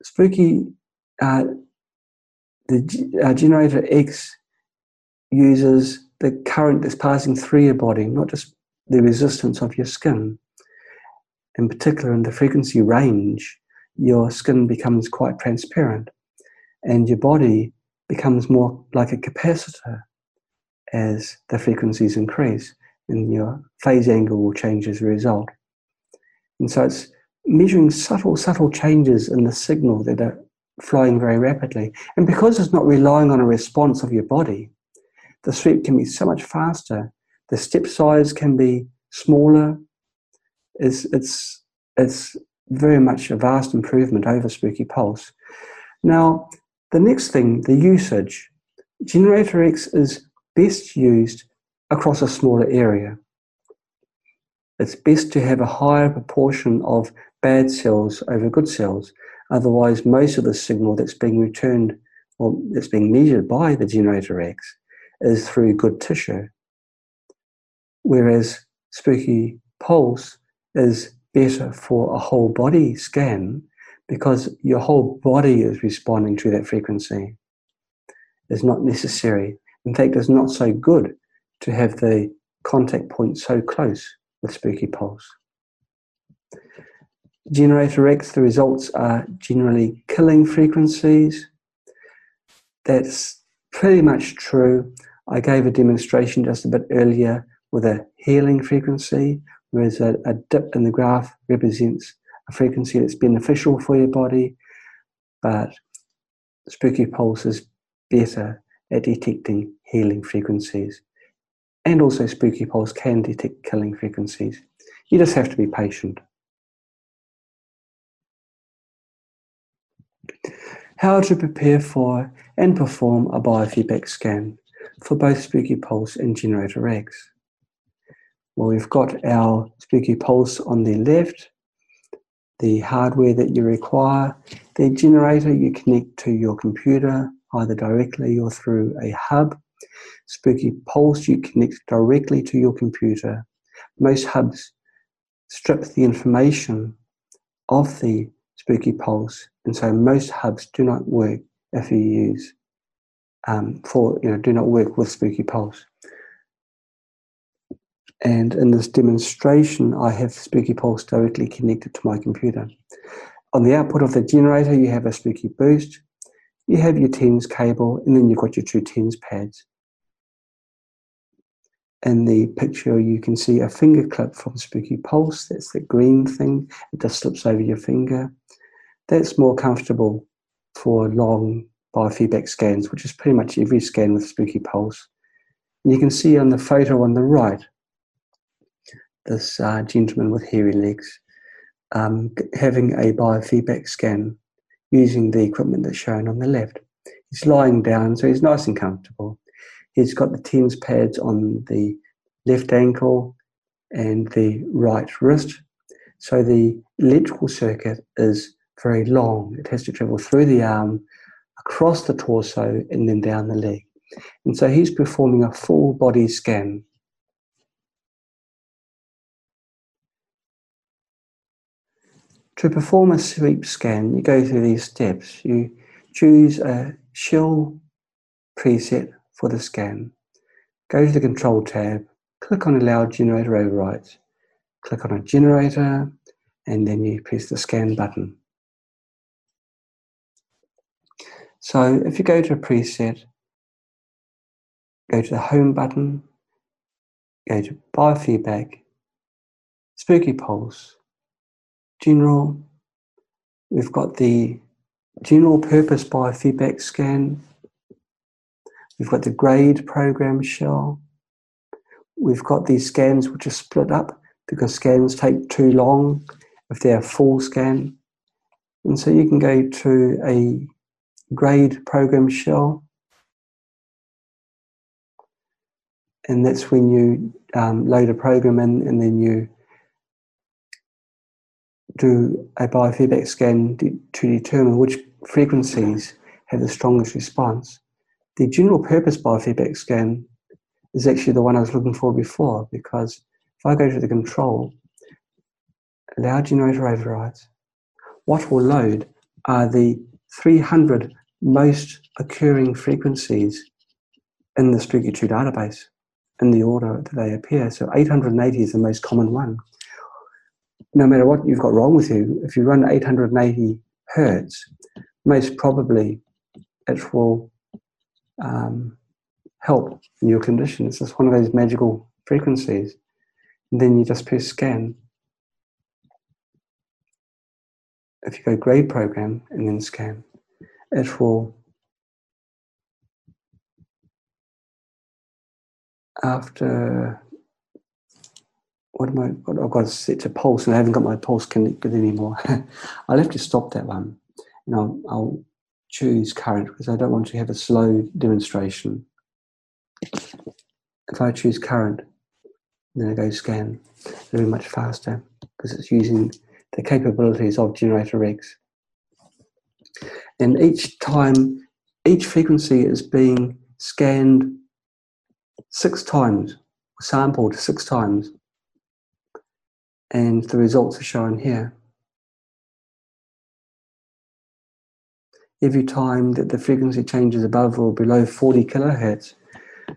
Spooky, uh, the uh, Generator X uses the current that's passing through your body, not just the resistance of your skin in particular in the frequency range, your skin becomes quite transparent and your body becomes more like a capacitor as the frequencies increase and your phase angle will change as a result. And so it's measuring subtle, subtle changes in the signal that are flowing very rapidly. And because it's not relying on a response of your body, the sweep can be so much faster. The step size can be smaller, is it's it's very much a vast improvement over Spooky Pulse. Now, the next thing, the usage. Generator X is best used across a smaller area. It's best to have a higher proportion of bad cells over good cells. Otherwise, most of the signal that's being returned or that's being measured by the Generator X is through good tissue. Whereas Spooky Pulse is better for a whole body scan because your whole body is responding to that frequency. It's not necessary. In fact, it's not so good to have the contact point so close with Spooky Pulse. Generator X, the results are generally killing frequencies. That's pretty much true. I gave a demonstration just a bit earlier with a healing frequency, whereas a, a dip in the graph represents a frequency that's beneficial for your body, but Spooky Pulse is better at detecting healing frequencies. And also, Spooky Pulse can detect killing frequencies. You just have to be patient. How to prepare for and perform a biofeedback scan for both Spooky Pulse and Generator X. Well, we've got our Spooky Pulse on the left, the hardware that you require, the generator you connect to your computer either directly or through a hub. Spooky Pulse you connect directly to your computer. Most hubs strip the information of the Spooky Pulse, and so most hubs do not work if you use um, for you know do not work with Spooky Pulse. And in this demonstration, I have Spooky Pulse directly connected to my computer. On the output of the generator, you have a Spooky Boost, you have your TENS cable, and then you've got your two TENS pads. In the picture, you can see a finger clip from Spooky Pulse. That's the green thing. It just slips over your finger. That's more comfortable for long biofeedback scans, which is pretty much every scan with spooky pulse. You can see on the photo on the right, this uh, gentleman with hairy legs um, having a biofeedback scan using the equipment that's shown on the left. He's lying down, so he's nice and comfortable. He's got the TENS pads on the left ankle and the right wrist. So the electrical circuit is very long. It has to travel through the arm, across the torso, and then down the leg. And so he's performing a full body scan. To perform a sweep scan, you go through these steps. You choose a shell preset for the scan. Go to the Control tab, click on Allow Generator Overrides, click on a generator, and then you press the Scan button. So if you go to a preset, go to the Home button, go to Biofeedback, Spooky Pulse, General, we've got the General Purpose Biofeedback Scan, we've got the Grade Program Shell, we've got these scans which are split up because scans take too long if they're a full scan. And so you can go to a grade program shell. And that's when you um, load a program in and then you do a biofeedback scan to determine which frequencies have the strongest response. The general purpose biofeedback scan is actually the one I was looking for before because if I go to the control, allow generator overrides, what will load are the 300 most occurring frequencies in the 2 database in the order that they appear. So 880 is the most common one. No matter what you've got wrong with you, if you run 880 hertz, most probably it will um, help in your condition. It's just one of those magical frequencies. And then you just press scan. If you go grade program and then scan, it will after what am I? What I've got to set to pulse, and I haven't got my pulse connected anymore. I'll have to stop that one, and I'll, I'll choose current because I don't want to have a slow demonstration. If I choose current, then I go scan, it'll be much faster because it's using the capabilities of Generator X. And each time, each frequency is being scanned six times, sampled six times. And the results are shown here. Every time that the frequency changes above or below 40 kilohertz,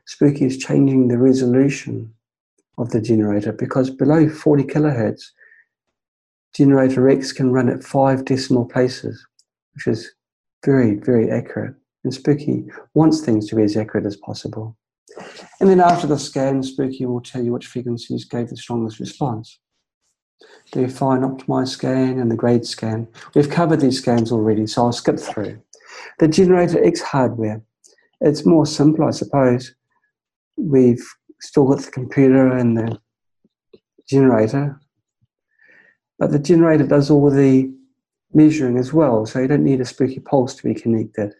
Spooky is changing the resolution of the generator because below 40 kilohertz, generator X can run at five decimal places, which is very, very accurate. And Spooky wants things to be as accurate as possible. And then after the scan, Spooky will tell you which frequencies gave the strongest response. The fine optimized scan and the grade scan. We've covered these scans already, so I'll skip through. The Generator X hardware. It's more simple, I suppose. We've still got the computer and the generator, but the generator does all the measuring as well, so you don't need a spooky pulse to be connected.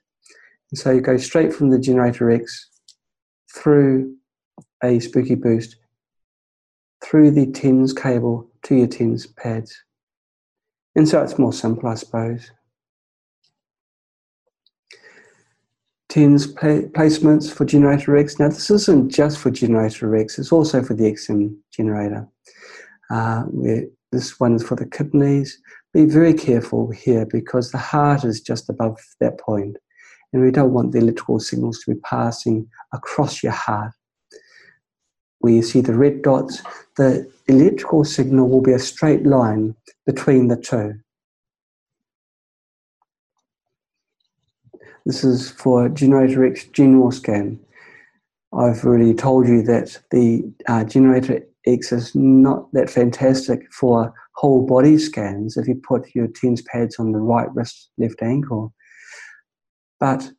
And so you go straight from the generator X through a spooky boost, through the TENS cable to your TENS pads. And so it's more simple, I suppose. TENS placements for generator X. Now, this isn't just for generator X, it's also for the XM generator. Uh, this one is for the kidneys, be very careful here because the heart is just above that point and we don't want the electrical signals to be passing across your heart. Where you see the red dots, the electrical signal will be a straight line between the two. This is for Generator X General Scan. I've already told you that the uh, Generator X is not that fantastic for whole body scans if you put your TENS pads on the right wrist, left ankle. But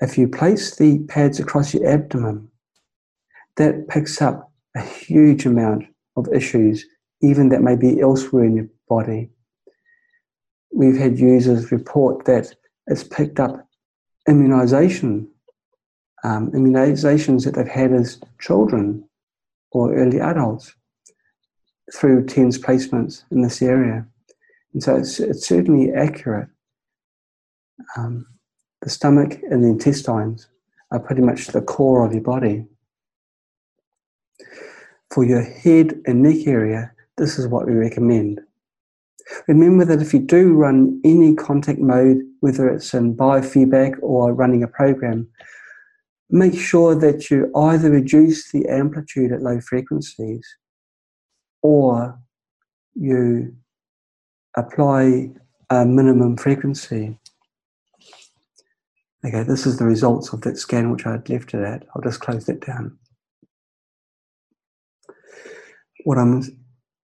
if you place the pads across your abdomen, that picks up a huge amount of issues, even that may be elsewhere in your body. We've had users report that it's picked up immunization, um, immunizations that they've had as children or early adults through TENS placements in this area. And so it's, it's certainly accurate. Um, the stomach and the intestines are pretty much the core of your body. For your head and neck area, this is what we recommend. Remember that if you do run any contact mode, whether it's in biofeedback or running a program, make sure that you either reduce the amplitude at low frequencies or you apply a minimum frequency. Okay, this is the results of that scan which I had left it at. I'll just close that down. What I'm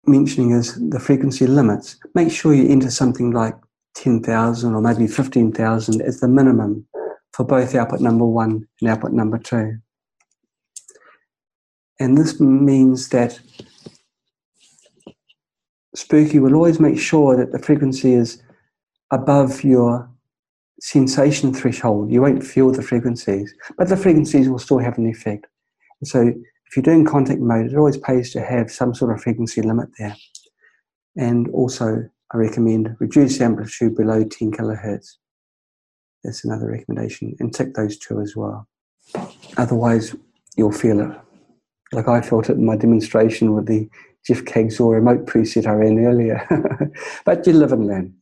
mentioning is the frequency limits. Make sure you enter something like 10,000 or maybe 15,000 as the minimum for both output number one and output number two. And this means that Spooky will always make sure that the frequency is above your sensation threshold. You won't feel the frequencies, but the frequencies will still have an effect. And so if you're doing contact mode, it always pays to have some sort of frequency limit there. And also, I recommend reduce amplitude below 10 kilohertz. That's another recommendation. And tick those two as well. Otherwise, you'll feel it. Like I felt it in my demonstration with the Jeff Kagzor remote preset I ran earlier. but you live and learn.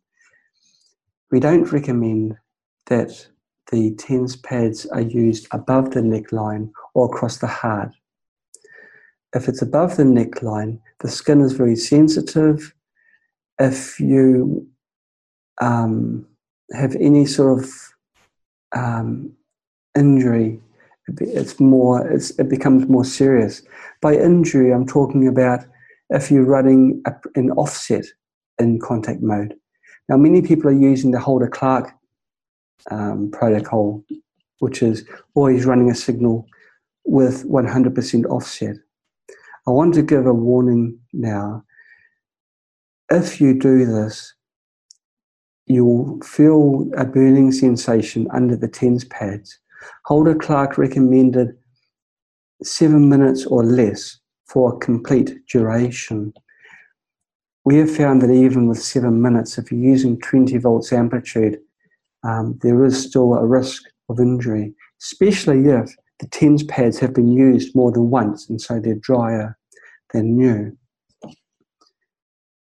We don't recommend that the TENS pads are used above the neckline or across the heart. If it's above the neckline, the skin is very sensitive. If you um, have any sort of um, injury, it's more, it's, it becomes more serious. By injury, I'm talking about if you're running a, an offset in contact mode. Now, many people are using the Hulda Clark um, protocol, which is always running a signal with 100% offset. I want to give a warning now. If you do this, you will feel a burning sensation under the TENS pads. Hulda Clark recommended seven minutes or less for complete duration. We have found that even with seven minutes, if you're using 20 volts amplitude, um, there is still a risk of injury, especially if the TENS pads have been used more than once and so they're drier than new.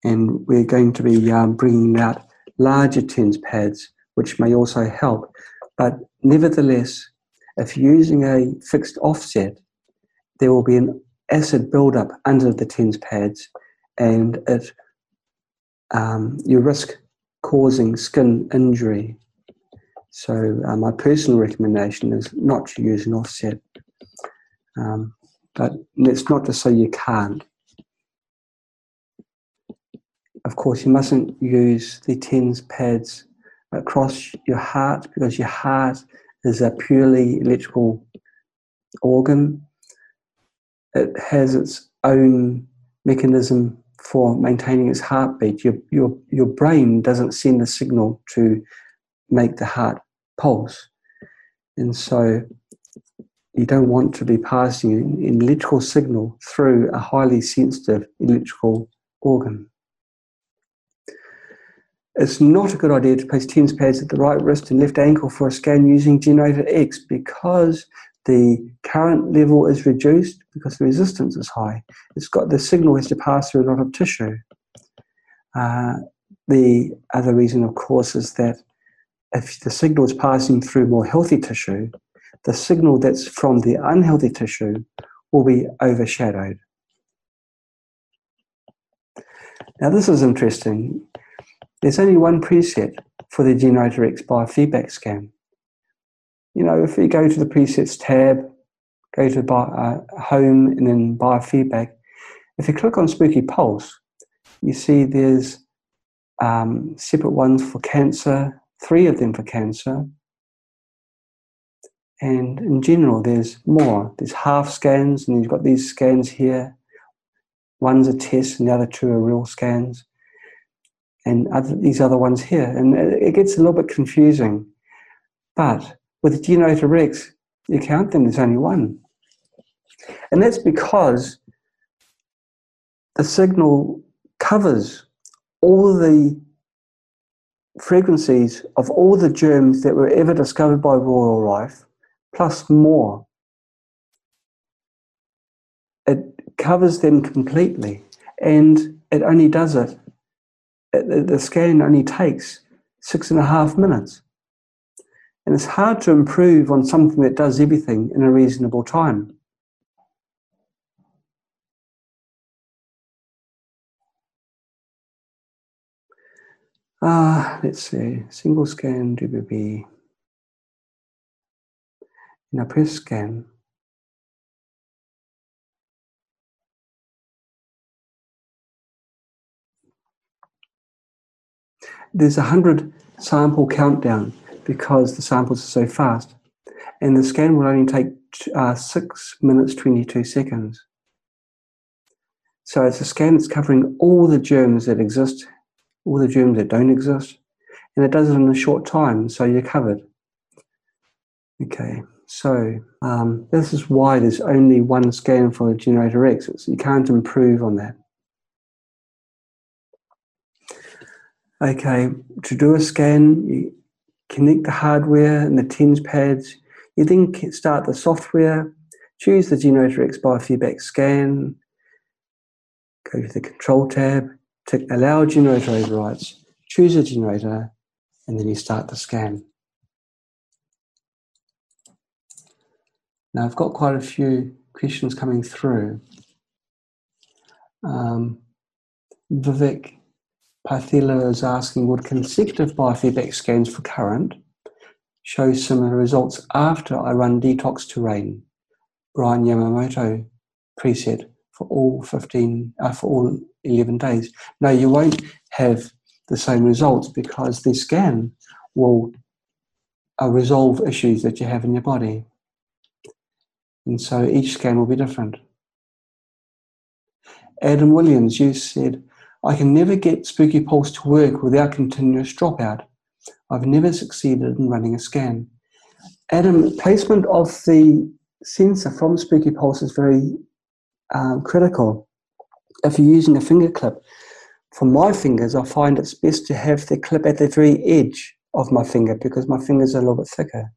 And we're going to be um, bringing out larger TENS pads, which may also help. But nevertheless, if using a fixed offset, there will be an acid buildup under the TENS pads and it um, you risk causing skin injury so uh, my personal recommendation is not to use an offset. Um, but it's not to say you can't. Of course, you mustn't use the TENS pads across your heart because your heart is a purely electrical organ. It has its own mechanism for maintaining its heartbeat. Your, your, your brain doesn't send a signal to make the heart pulse. And so you don't want to be passing an electrical signal through a highly sensitive electrical organ. It's not a good idea to place TENS pads at the right wrist and left ankle for a scan using Generator X because the current level is reduced because the resistance is high. It's got the signal has to pass through a lot of tissue. Uh, the other reason, of course, is that if the signal is passing through more healthy tissue, the signal that's from the unhealthy tissue will be overshadowed. Now, this is interesting. There's only one preset for the Generator X biofeedback scan. You know, if you go to the presets tab, go to uh, home and then biofeedback, if you click on Spooky Pulse, you see there's um, separate ones for cancer, three of them for cancer, And in general, there's more. There's half scans, and you've got these scans here. One's a test, and the other two are real scans. And other, these other ones here. And it gets a little bit confusing. But with Generator X, you count them, there's only one. And that's because the signal covers all the frequencies of all the germs that were ever discovered by Royal Rife, plus more. It covers them completely, and it only does it, the scan only takes six and a half minutes. And it's hard to improve on something that does everything in a reasonable time. Uh, let's see, single scan DBB. In a press scan, there's a hundred sample countdown because the samples are so fast, and the scan will only take uh, six minutes twenty two seconds. So it's a scan that's covering all the germs that exist all the germs that don't exist, and it does it in a short time, so you're covered. Okay, so um, this is why there's only one scan for the Generator X. It's, you can't improve on that. Okay, to do a scan, you connect the hardware and the TENS pads. You then start the software, choose the Generator X biofeedback scan, go to the control tab, Tick allow generator overrides, choose a generator, and then you start the scan. Now I've got quite a few questions coming through. Um, Vivek Pathila is asking, would consecutive biofeedback scans for current show similar results after I run detox terrain? Brian Yamamoto preset for all 15, uh, for all 11 days. Now, you won't have the same results because the scan will uh, resolve issues that you have in your body. And so each scan will be different. Adam Williams, you said, I can never get Spooky Pulse to work without continuous dropout. I've never succeeded in running a scan. Adam, placement of the sensor from Spooky Pulse is very um, critical if you're using a finger clip, for my fingers, I find it's best to have the clip at the very edge of my finger because my fingers are a little bit thicker.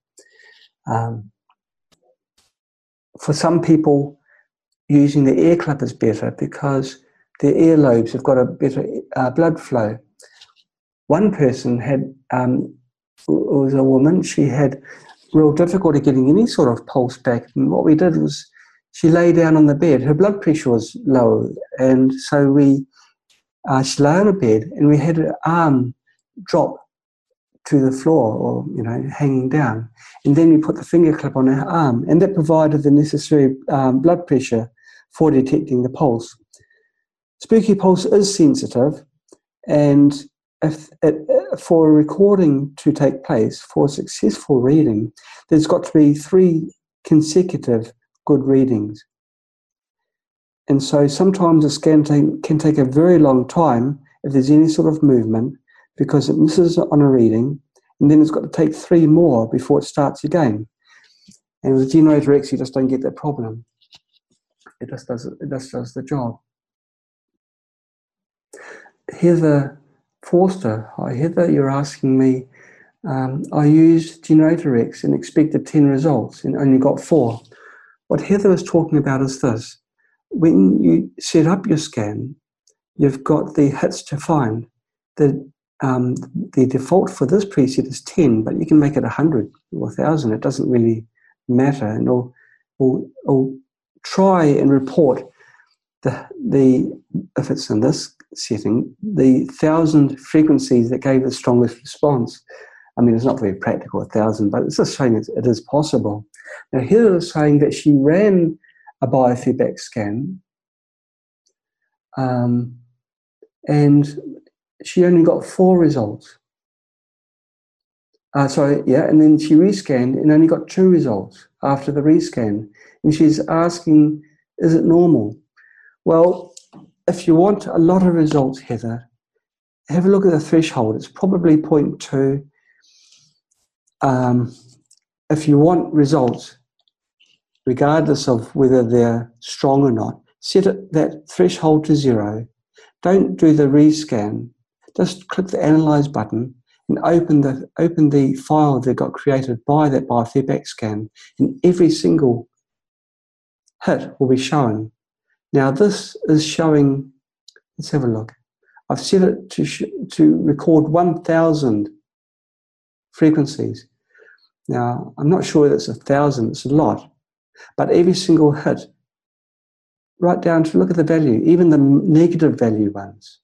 Um, for some people, using the ear clip is better because their earlobes have got a better uh, blood flow. One person had, um, was a woman, she had real difficulty getting any sort of pulse back. And what we did was she lay down on the bed. Her blood pressure was low, and so we uh, she lay on a bed, and we had her arm drop to the floor, or you know, hanging down, and then we put the finger clip on her arm, and that provided the necessary um, blood pressure for detecting the pulse. Spooky pulse is sensitive, and if it, for a recording to take place, for a successful reading, there's got to be three consecutive good readings. And so sometimes a scan can take a very long time if there's any sort of movement because it misses on a reading and then it's got to take three more before it starts again. And with Generator X, you just don't get that problem. It just does, it just does the job. Heather Forster, hi Heather, you're asking me, um, I used Generator X and expected 10 results and only got four. What Heather was talking about is this when you set up your scan, you've got the hits to find. The, um, the default for this preset is 10, but you can make it 100 or 1,000. It doesn't really matter. And it'll, it'll, it'll try and report the, the, if it's in this setting, the thousand frequencies that gave the strongest response. I mean, it's not very practical, a thousand, but it's just it, it is possible. Now, here is saying that she ran a biofeedback scan um, and she only got four results. Uh, sorry, yeah, and then she rescanned and only got two results after the rescan. And she's asking, is it normal? Well, if you want a lot of results, Heather, have a look at the threshold. It's probably 0.2. Um, if you want results, regardless of whether they're strong or not, set that threshold to zero. Don't do the rescan. Just click the analyze button and open the open the file that got created by that biofeedback scan, and every single hit will be shown. Now this is showing. Let's have a look. I've set it to to record 1,000 frequencies. Now I'm not sure that's a thousand. It's a lot, but every single hit, right down to look at the value, even the negative value ones,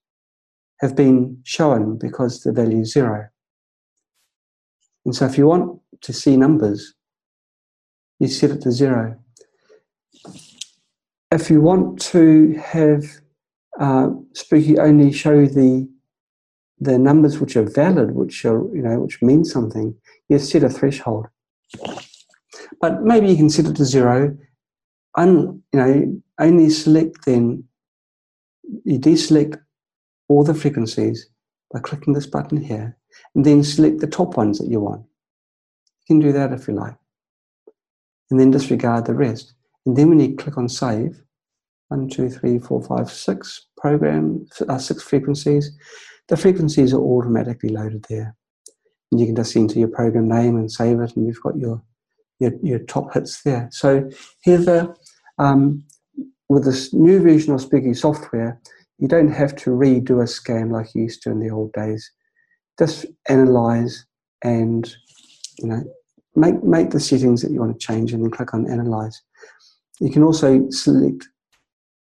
have been shown because the value is zero. And so if you want to see numbers, you set it to zero. If you want to have uh, Spooky only show the the numbers which are valid, which are you know which mean something, you set a threshold. But maybe you can set it to zero. Un, you know, only select then. You deselect all the frequencies by clicking this button here, and then select the top ones that you want. You can do that if you like. And then disregard the rest. And then when you click on save, one, two, three, four, five, six program, uh, six frequencies, the frequencies are automatically loaded there. And you can just enter your program name and save it, and you've got your your, your top hits there. So Heather, um, with this new version of Spooky software, you don't have to redo a scan like you used to in the old days just analyze and you know make make the settings that you want to change and then click on analyze. You can also select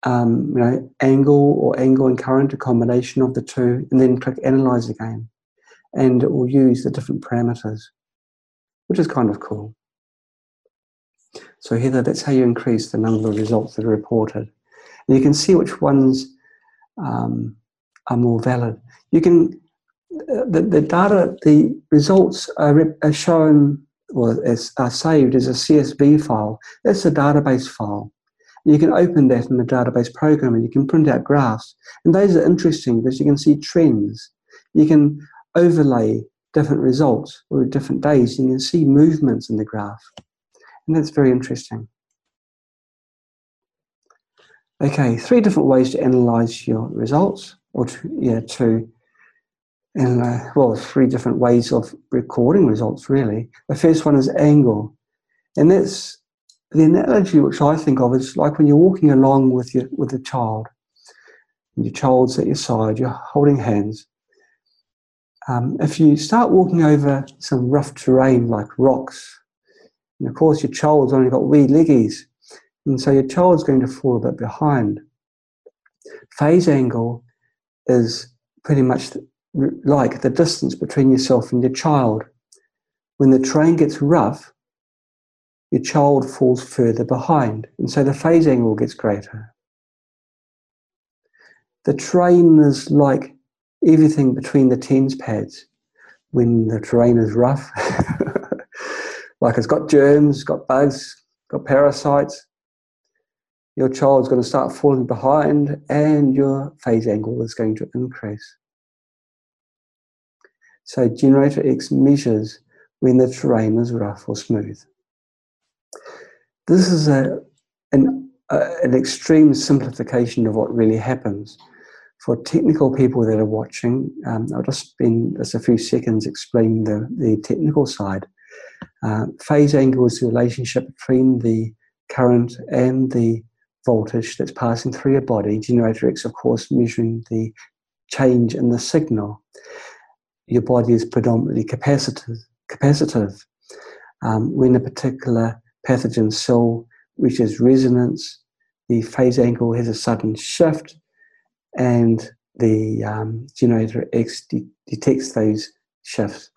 um, you know angle or angle and current, a combination of the two, and then click analyze again, and it will use the different parameters, which is kind of cool. So Heather, that's how you increase the number of results that are reported. And you can see which ones um, are more valid. You can the, the data, the results are, are shown or are saved as a CSV file. That's a database file. And you can open that in the database program and you can print out graphs. And those are interesting because you can see trends. You can overlay different results or different days. You can see movements in the graph. And that's very interesting. Okay, three different ways to analyze your results or to, yeah, to and well, three different ways of recording results, really. The first one is angle. And that's the analogy which I think of is like when you're walking along with your with a child, and your child's at your side, you're holding hands. Um, if you start walking over some rough terrain like rocks, and of course your child's only got wee leggies, and so your child's going to fall a bit behind. Phase angle is pretty much like the distance between yourself and your child. When the train gets rough, your child falls further behind, and so the phase angle gets greater. The train is like everything between the tens pads. When the terrain is rough, like it's got germs, got bugs, got parasites, your child's going to start falling behind and your phase angle is going to increase. So generator X measures when the terrain is rough or smooth. This is a, an, a, an extreme simplification of what really happens. For technical people that are watching, um, I'll just spend just a few seconds explaining the, the technical side. Uh, phase angle is the relationship between the current and the voltage that's passing through your body. Generator X, of course, measuring the change in the signal your body is predominantly capacitive. capacitive. Um, when a particular pathogen cell reaches resonance, the phase angle has a sudden shift, and the um, generator X de- detects those shifts.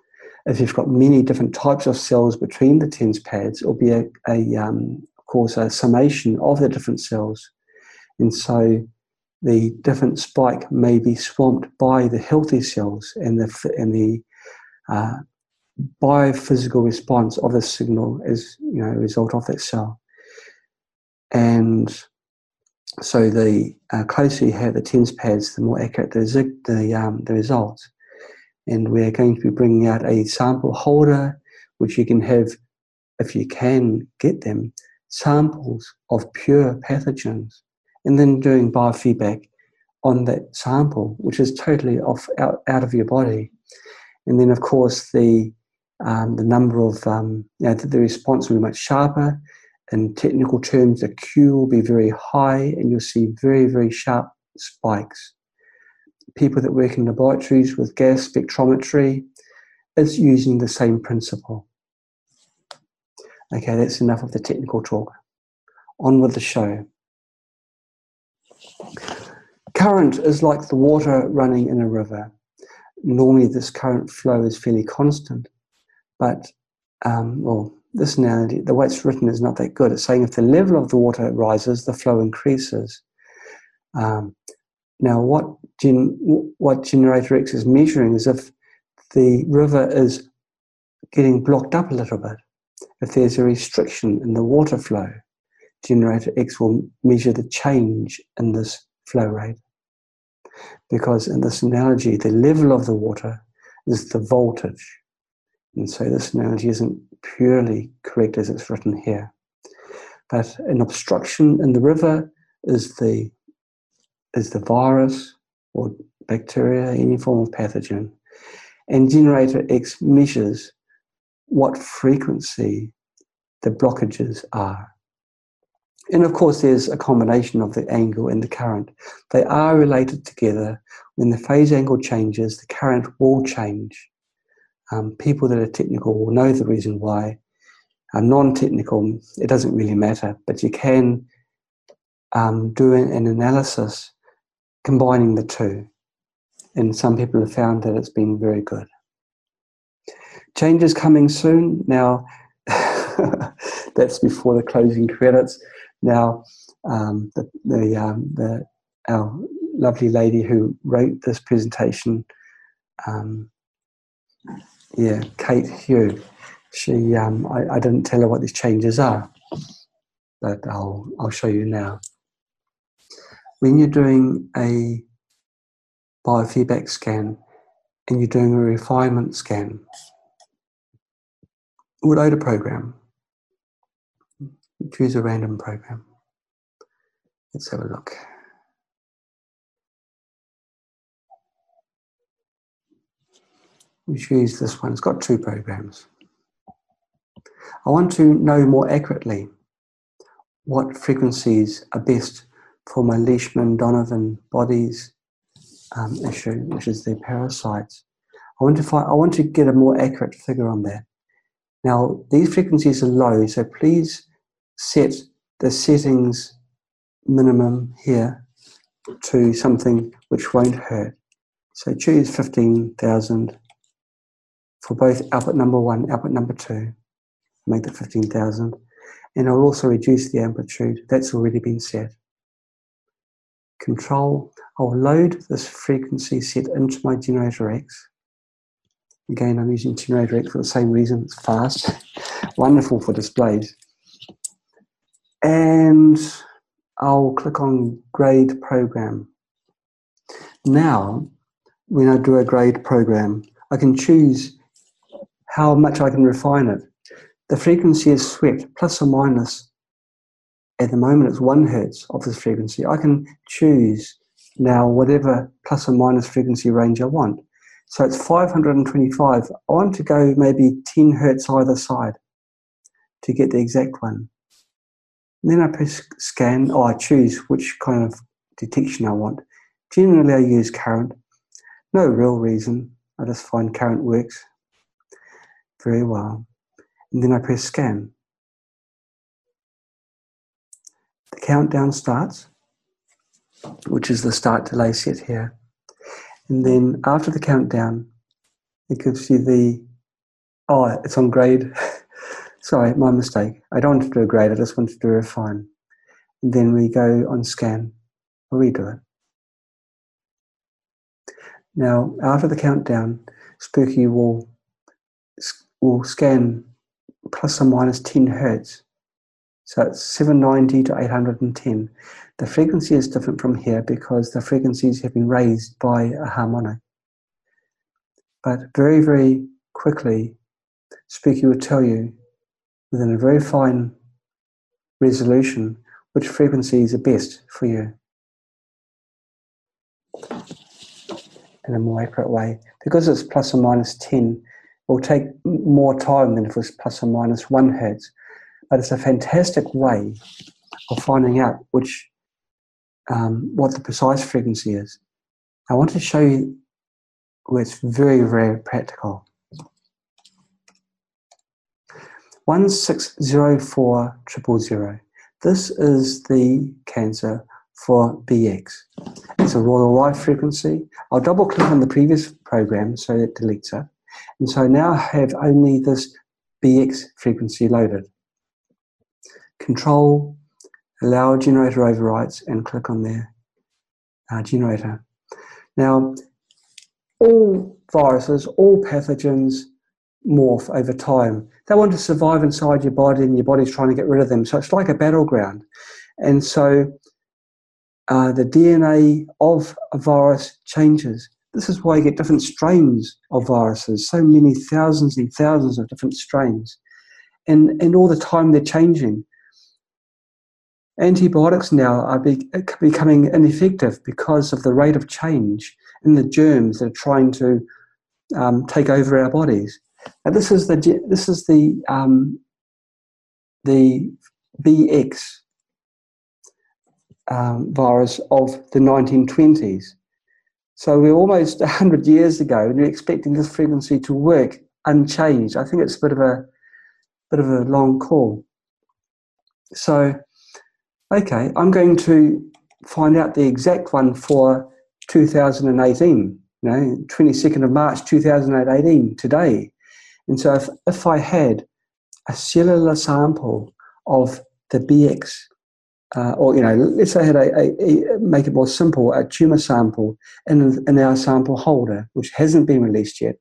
If you've got many different types of cells between the TENS pads, it'll be a, a um, of course, a summation of the different cells. And so the different spike may be swamped by the healthy cells and the and the uh, biophysical response of the signal as you know a result of that cell. And so the uh, closer you have the TENS pads, the more accurate the, the, um, the results. And we're going to be bringing out a sample holder, which you can have, if you can get them, samples of pure pathogens, and then doing biofeedback on that sample, which is totally off out, out of your body. And then, of course, the um, the number of um, you know, the response will be much sharper. In technical terms, the Q will be very high, and you'll see very very sharp spikes. People that work in laboratories with gas spectrometry is using the same principle. Okay, that's enough of the technical talk. On with the show. Current is like the water running in a river. Normally, this current flow is fairly constant, but um, well, this analogy, the way it's written is not that good. It's saying if the level of the water rises, the flow increases. Um, now, what, gen, what Generator X is measuring is if the river is getting blocked up a little bit. If there's a restriction in the water flow, Generator X will measure the change in this flow rate. Because in this analogy, the level of the water is the voltage. And so this analogy isn't purely correct as it's written here. But an obstruction in the river is the is the virus or bacteria, any form of pathogen. And generator X measures what frequency the blockages are. And of course, there's a combination of the angle and the current. They are related together. When the phase angle changes, the current will change. Um, people that are technical will know the reason why. Uh, non-technical, it doesn't really matter, but you can um, do an analysis combining the two. And some people have found that it's been very good. Changes coming soon. Now, that's before the closing credits. Now, um, the, the, um, the, our lovely lady who wrote this presentation um, yeah, Kate Hugh. She, um, I, I didn't tell her what these changes are, but I'll, I'll show you now. When you're doing a biofeedback scan and you're doing a refinement scan, load a program. Choose a random program. Let's have a look. We choose this one. It's got two programs. I want to know more accurately what frequencies are best for my Leishman Donovan bodies um, issue, which is the parasites. I want to find, I want to get a more accurate figure on that. Now, these frequencies are low, so please set the settings minimum here to something which won't hurt. So choose 15,000 for both output number one, output number two, make that 15,000. And I'll also reduce the amplitude. That's already been set. Control, I'll load this frequency set into my generator X. Again, I'm using generator X for the same reason, it's fast. Wonderful for displays. And I'll click on grade program. Now, when I do a grade program, I can choose how much I can refine it. The frequency is swept, plus or minus. At the moment, it's one hertz of this frequency. I can choose now whatever plus or minus frequency range I want. So it's 525. I want to go maybe 10 hertz either side to get the exact one. And then I press scan, or I choose which kind of detection I want. Generally, I use current. No real reason. I just find current works very well. And then I press scan. The countdown starts, which is the start delay set here. And then after the countdown, it gives you the, oh, it's on grade. Sorry, my mistake. I don't want to do a grade, I just want to do a refine. And then we go on scan, I'll redo it. Now, after the countdown, Spooky will will scan plus or minus 10 hertz. So it's 790 to 810. The frequency is different from here because the frequencies have been raised by a harmonic. But very, very quickly, Spooky will tell you within a very fine resolution which frequencies are best for you in a more accurate way. Because it's plus or minus 10, it will take more time than if it was plus or minus 1 hertz. But it's a fantastic way of finding out which um, what the precise frequency is. I want to show you where it's very, very practical. 1604000. This is the cancer for BX. It's a Royal Rife frequency. I'll double click on the previous program so it deletes it. And so I now have only this BX frequency loaded. Control, allow generator overrides and click on their uh, generator. Now, all viruses, all pathogens morph over time. They want to survive inside your body and your body's trying to get rid of them. So it's like a battleground. And so uh, the DNA of a virus changes. This is why you get different strains of viruses, so many thousands and thousands of different strains. And, and all the time they're changing. Antibiotics now are be, becoming ineffective because of the rate of change in the germs that are trying to um, take over our bodies. Now this is the this is the um, the BX um, virus of the 1920s. So we're almost 100 years ago, and we're expecting this frequency to work unchanged. I think it's a bit of a bit of a long call. So, okay, I'm going to find out the exact one for 2018. You know, 22nd of March 2018, today. And so, if, if I had a cellular sample of the BX uh, or you know, let's say I had a, a, a, make it more simple, a tumor sample in, in our sample holder, which hasn't been released yet.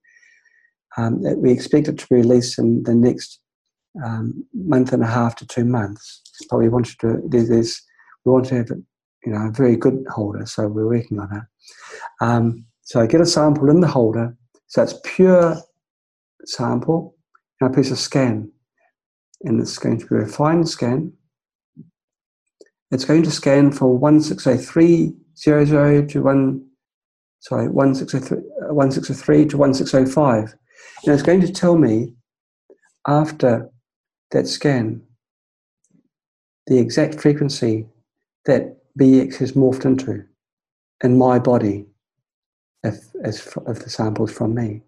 Um, we expect it to be released in the next um, month and a half to two months. But we want to do, there's, we want to have you know a very good holder, so we're working on that. Um, so I get a sample in the holder, so it's pure sample, and I press a scan, and it's going to be a fine scan it's going to scan for 160300 to 1, sorry, 1603, to 1605. And it's going to tell me after that scan the exact frequency that BX has morphed into in my body if, if, if the sample's from me.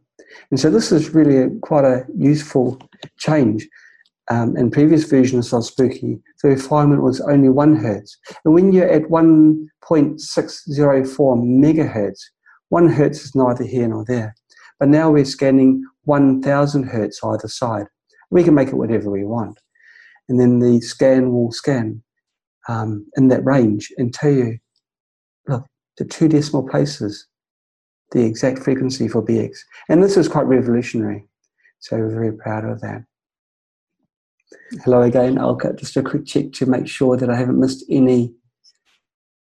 And so this is really a, quite a useful change um, in previous versions of Spooky, the refinement was only one hertz. And when you're at 1.604 megahertz, one hertz is neither here nor there. But now we're scanning 1000 hertz either side. We can make it whatever we want. And then the scan will scan um, in that range and tell you, look, the two decimal places, the exact frequency for BX. And this is quite revolutionary. So we're very proud of that. Hello again. I'll get just a quick check to make sure that I haven't missed any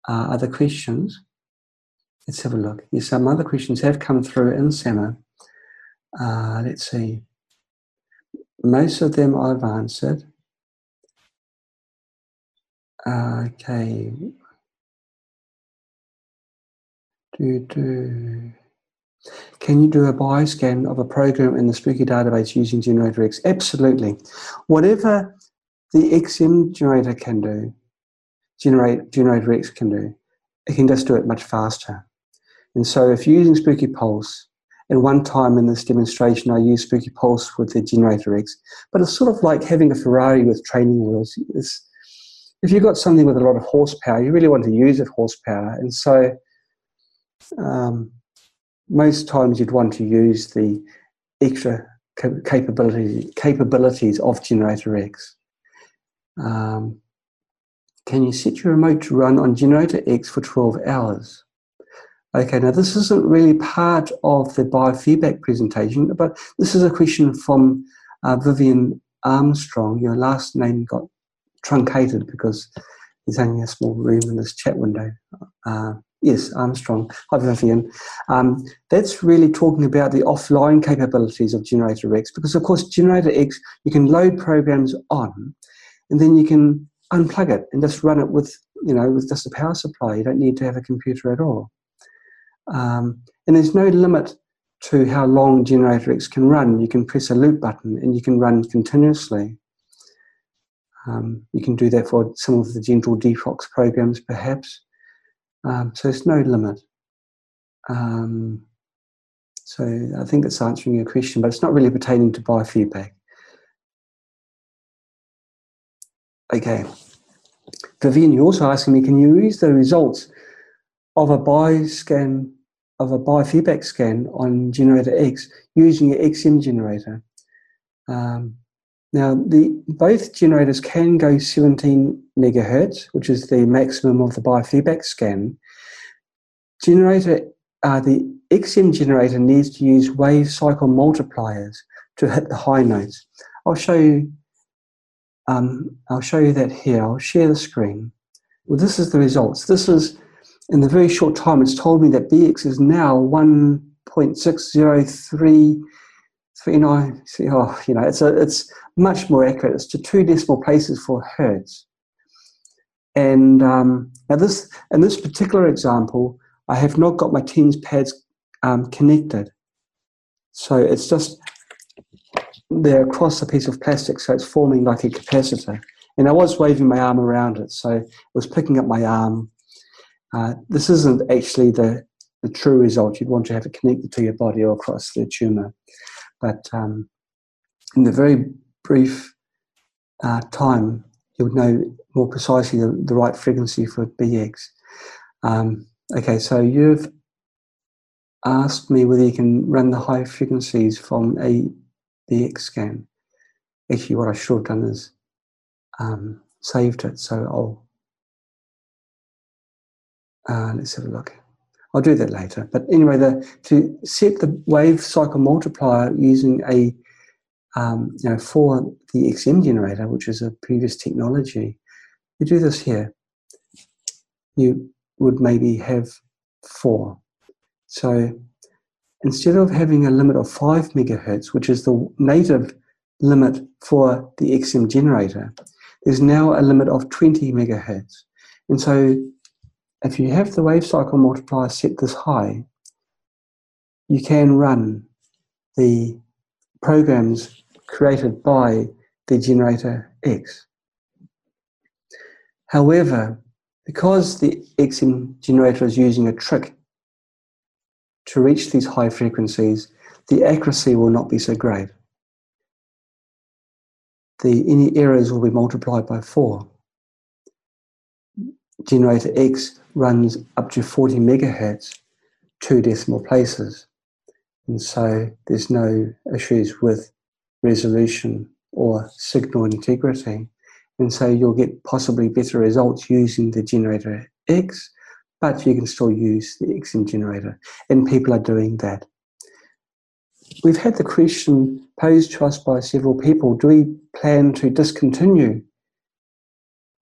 uh, other questions. Let's have a look. Yes, some other questions have come through in SAMR. Uh, let's see. Most of them I've answered. Okay. Do, do. Can you do a bioscan of a program in the Spooky database using Generator X? Absolutely. Whatever the XM generator can do, generate, Generator X can do, it can just do it much faster. And so if you're using Spooky Pulse, and one time in this demonstration I used Spooky Pulse with the Generator X, but it's sort of like having a Ferrari with training wheels. It's, if you've got something with a lot of horsepower, you really want to use that horsepower. And so um, most times you'd want to use the extra capability, capabilities of Generator X. Um, can you set your remote to run on Generator X for 12 hours? Okay, now this isn't really part of the biofeedback presentation, but this is a question from uh, Vivian Armstrong. Your last name got truncated because there's only a small room in this chat window. Uh, yes, Armstrong. Hi, Vivian. Um, that's really talking about the offline capabilities of Generator X because, of course, Generator X, you can load programs on and then you can unplug it and just run it with, you know, with just a power supply. You don't need to have a computer at all. Um, and there's no limit to how long Generator X can run. You can press a loop button and you can run continuously. Um, you can do that for some of the gentle Detox programs, perhaps. Um, so there's no limit. Um, so I think that's answering your question, but it's not really pertaining to biofeedback. Okay. Vivian, you're also asking me, can you use the results of a bioscan of a biofeedback scan on generator X using your XM generator. Um, now, the, both generators can go 17 megahertz, which is the maximum of the biofeedback scan. Generator, uh, the XM generator needs to use wave cycle multipliers to hit the high notes. I'll show you. Um, I'll show you that here. I'll share the screen. Well, this is the results. This is in the very short time, it's told me that BX is now 1.60339. Oh, you know, it's, a, it's much more accurate. It's to two decimal places for hertz. And um, now this, in this particular example, I have not got my TENS pads um, connected. So it's just they're across a piece of plastic, so it's forming like a capacitor. And I was waving my arm around it, so it was picking up my arm uh, this isn't actually the, the true result. You'd want to have it connected to your body or across the tumor. But um, in the very brief uh, time, you would know more precisely the, the right frequency for BX. Um, okay, so you've asked me whether you can run the high frequencies from a BX scan. Actually, what I should have done is um, saved it, so I'll uh, let's have a look. I'll do that later. But anyway, the, to set the wave cycle multiplier using a um, you know, for the XM generator, which is a previous technology, you do this here. You would maybe have four. So instead of having a limit of five megahertz, which is the native limit for the XM generator, there's now a limit of 20 megahertz. And so if you have the wave cycle multiplier set this high, you can run the programs created by the generator X. However, because the XM generator is using a trick to reach these high frequencies, the accuracy will not be so great. The, any errors will be multiplied by four. Generator X runs up to 40 megahertz, two decimal places. And so there's no issues with resolution or signal integrity. And so you'll get possibly better results using the generator X, but you can still use the XM generator. And people are doing that. We've had the question posed to us by several people do we plan to discontinue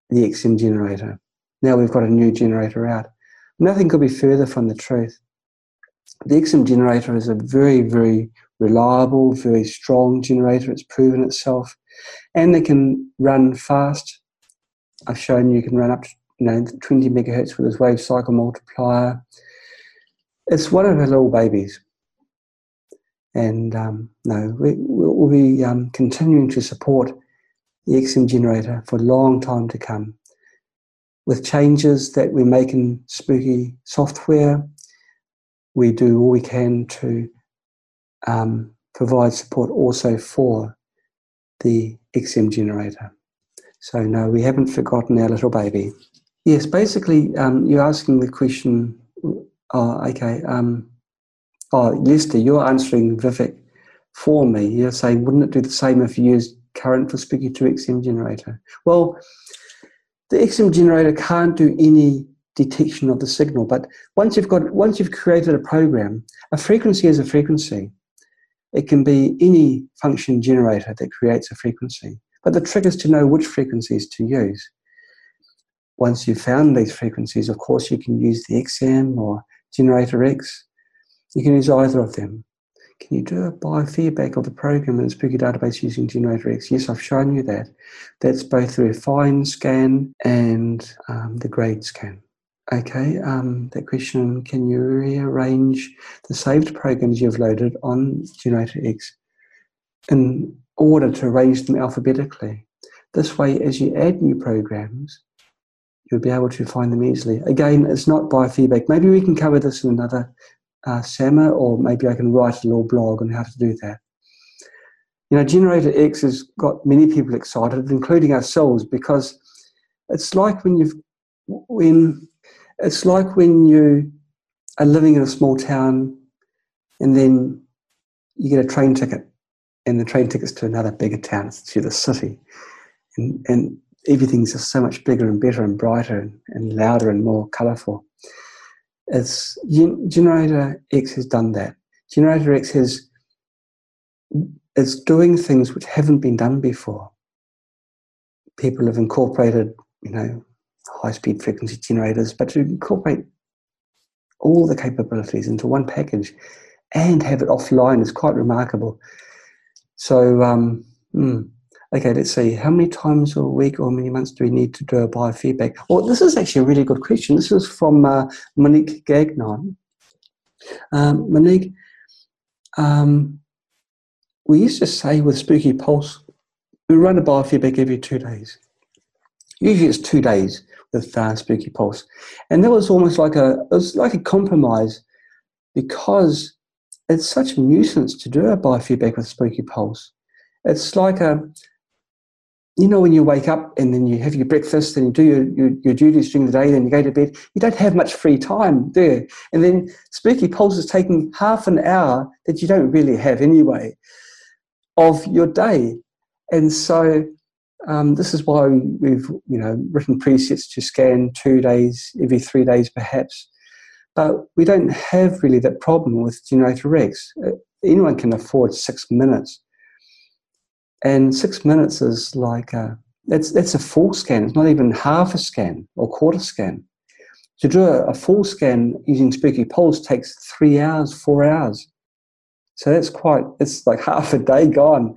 the XM generator? Now we've got a new generator out. Nothing could be further from the truth. The XM generator is a very, very reliable, very strong generator. It's proven itself, and they can run fast. I've shown you can run up to you know 20 megahertz with this wave cycle multiplier. It's one of our little babies, and um, no, we, will be um, continuing to support the XM generator for a long time to come with changes that we make in Spooky software, we do all we can to um, provide support also for the XM generator. So no, we haven't forgotten our little baby. Yes, basically, um, you're asking the question. Oh, okay. Um, oh, Lester, you're answering Vivek for me. You're saying, wouldn't it do the same if you used current for Spooky 2 XM generator? Well, the XM generator can't do any detection of the signal. But once you've got once you've created a program, a frequency is a frequency. It can be any function generator that creates a frequency. But the trick is to know which frequencies to use. Once you've found these frequencies, of course, you can use the XM or Generator X. You can use either of them. Can you do a biofeedback of the program in the Spooky database using Generator X? Yes, I've shown you that. That's both the refine scan and um, the grade scan. Okay, um, that question, can you rearrange the saved programs you've loaded on Generator X in order to arrange them alphabetically? This way, as you add new programs, you'll be able to find them easily. Again, it's not biofeedback. Maybe we can cover this in another uh, or maybe I can write a little blog on how to do that. You know, Generator X has got many people excited, including ourselves, because it's like when you've when it's like when you are living in a small town and then you get a train ticket and the train ticket's to another bigger town, it's to the city. And, and everything's just so much bigger and better and brighter and, and louder and more colourful. It's, Generator X has done that. Generator X has is doing things which haven't been done before. People have incorporated, you know, high-speed frequency generators, but to incorporate all the capabilities into one package and have it offline is quite remarkable. So, um, hmm, okay, let's see. How many times a week or many months do we need to do a biofeedback? Well, this is actually a really good question. This is from uh, Monique Gagnon. Um, Monique, um, we used to say with Spooky Pulse, we run a biofeedback every two days. Usually it's two days with uh, Spooky Pulse. And that was almost like a, it was like a compromise because it's such a nuisance to do a biofeedback with Spooky Pulse. It's like a, you know, when you wake up and then you have your breakfast and you do your, your, your, duties during the day, then you go to bed, you don't have much free time, there. And then Spooky Pulse is taking half an hour that you don't really have anyway of your day. And so um, this is why we've you know written presets to scan two days, every three days perhaps. But we don't have really that problem with Generator X. Uh, anyone can afford six minutes. And six minutes is like a, that's, that's a full scan. It's not even half a scan or quarter scan. To do a, a full scan using Spooky Pulse takes three hours, four hours. So that's quite, it's like half a day gone.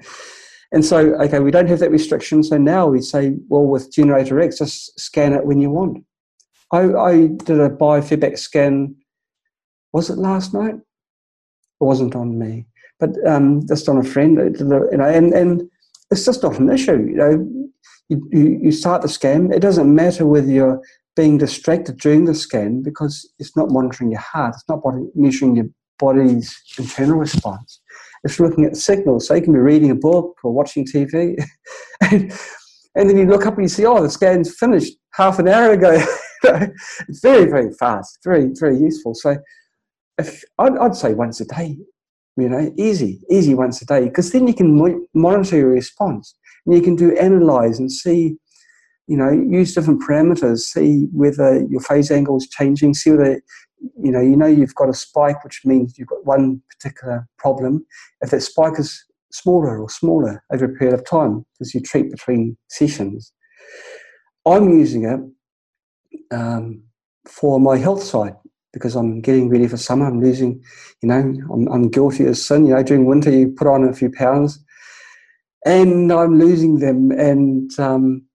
And so, okay, we don't have that restriction. So now we say, well, with Generator X, just scan it when you want. I, I did a biofeedback scan, was it last night? It wasn't on me, but um, just on a friend. And, and it's just not an issue. You know, you, you, you start the scan. It doesn't matter whether you're being distracted during the scan because it's not monitoring your heart. It's not measuring your body's internal response. It's looking at signals. So you can be reading a book or watching TV, and, and then you look up and you see, oh, the scan's finished half an hour ago. it's very, very fast, very, very useful. So if I'd, I'd say once a day, you know, easy, easy once a day, because then you can mo- monitor your response and you can do analyze and see, you know, use different parameters, see whether your phase angle is changing, see whether you know, you know you've got a spike, which means you've got one particular problem. If that spike is smaller or smaller over a period of time, because you treat between sessions, I'm using it um, for my health side because I'm getting ready for summer. I'm losing, you know, I'm, I'm guilty as sin. You know, during winter you put on a few pounds, and I'm losing them, and um,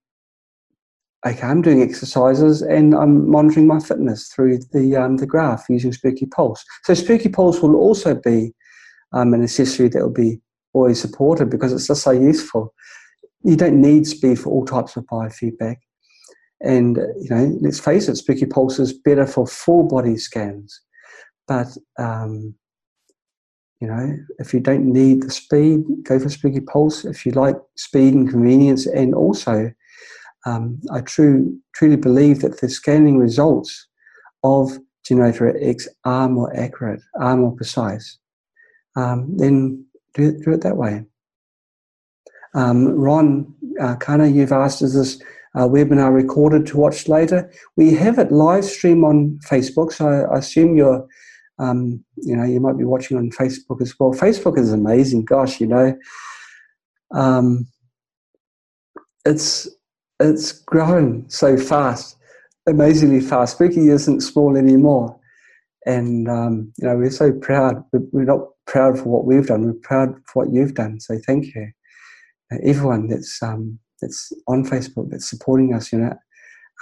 okay, I'm doing exercises and I'm monitoring my fitness through the um, the graph using Spooky Pulse. So Spooky Pulse will also be um, an accessory that will be always supported because it's just so useful. You don't need speed for all types of biofeedback. And, you know, let's face it, Spooky Pulse is better for full body scans. But, um, you know, if you don't need the speed, go for Spooky Pulse. If you like speed and convenience and also um, I true, truly believe that the scanning results of Generator X are more accurate, are more precise, um, then do it, do it that way. Um, Ron uh, Kana, you've asked, is this uh, webinar recorded to watch later. We have it live stream on Facebook, so I, assume you're, um, you know, you might be watching on Facebook as well. Facebook is amazing. Gosh, you know, um, it's it's grown so fast, amazingly fast. Spooky isn't small anymore, and um, you know we're so proud. We're not proud for what we've done. We're proud for what you've done. So thank you, everyone that's um, that's on Facebook that's supporting us. You know,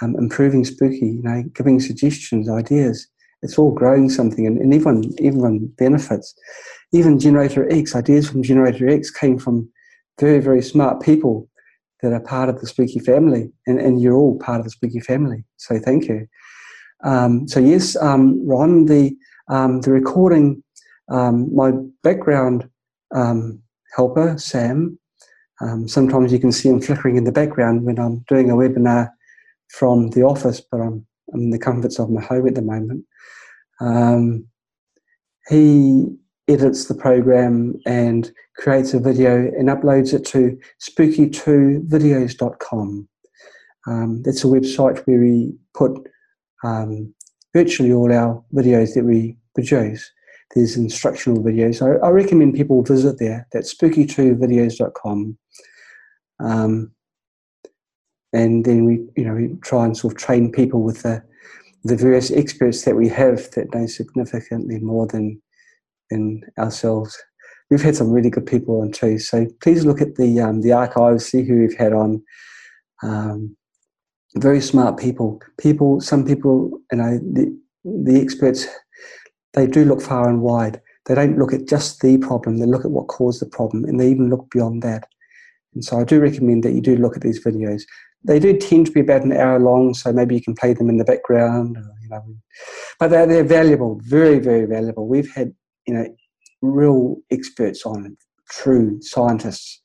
um, improving Spooky. You know, giving suggestions, ideas. It's all growing something, and, and everyone everyone benefits. Even Generator X ideas from Generator X came from very very smart people that are part of the Spooky family, and, and you're all part of the Spooky family. So thank you. Um, so yes, um, Ron, the um, the recording, um, my background um, helper Sam. Um, sometimes you can see him flickering in the background when I'm doing a webinar from the office, but I'm, I'm in the comforts of my home at the moment. he edits the program and creates a video and uploads it to spooky2videos.com. Um, that's a website where we put um, virtually all our videos that we produce. There's instructional videos. I, I recommend people visit there. That's spooky2videos.com. Um, and then we, you know, we try and sort of train people with the, the various experts that we have that know significantly more than, than ourselves we've had some really good people on too. So please look at the um, the archives, see who we've had on. Um, very smart people. People, some people, you know, the the experts, they do look far and wide. They don't look at just the problem. They look at what caused the problem, and they even look beyond that. And so I do recommend that you do look at these videos. They do tend to be about an hour long, so maybe you can play them in the background. you know, but they're, they're valuable, very, very valuable. We've had you know real experts on true scientists.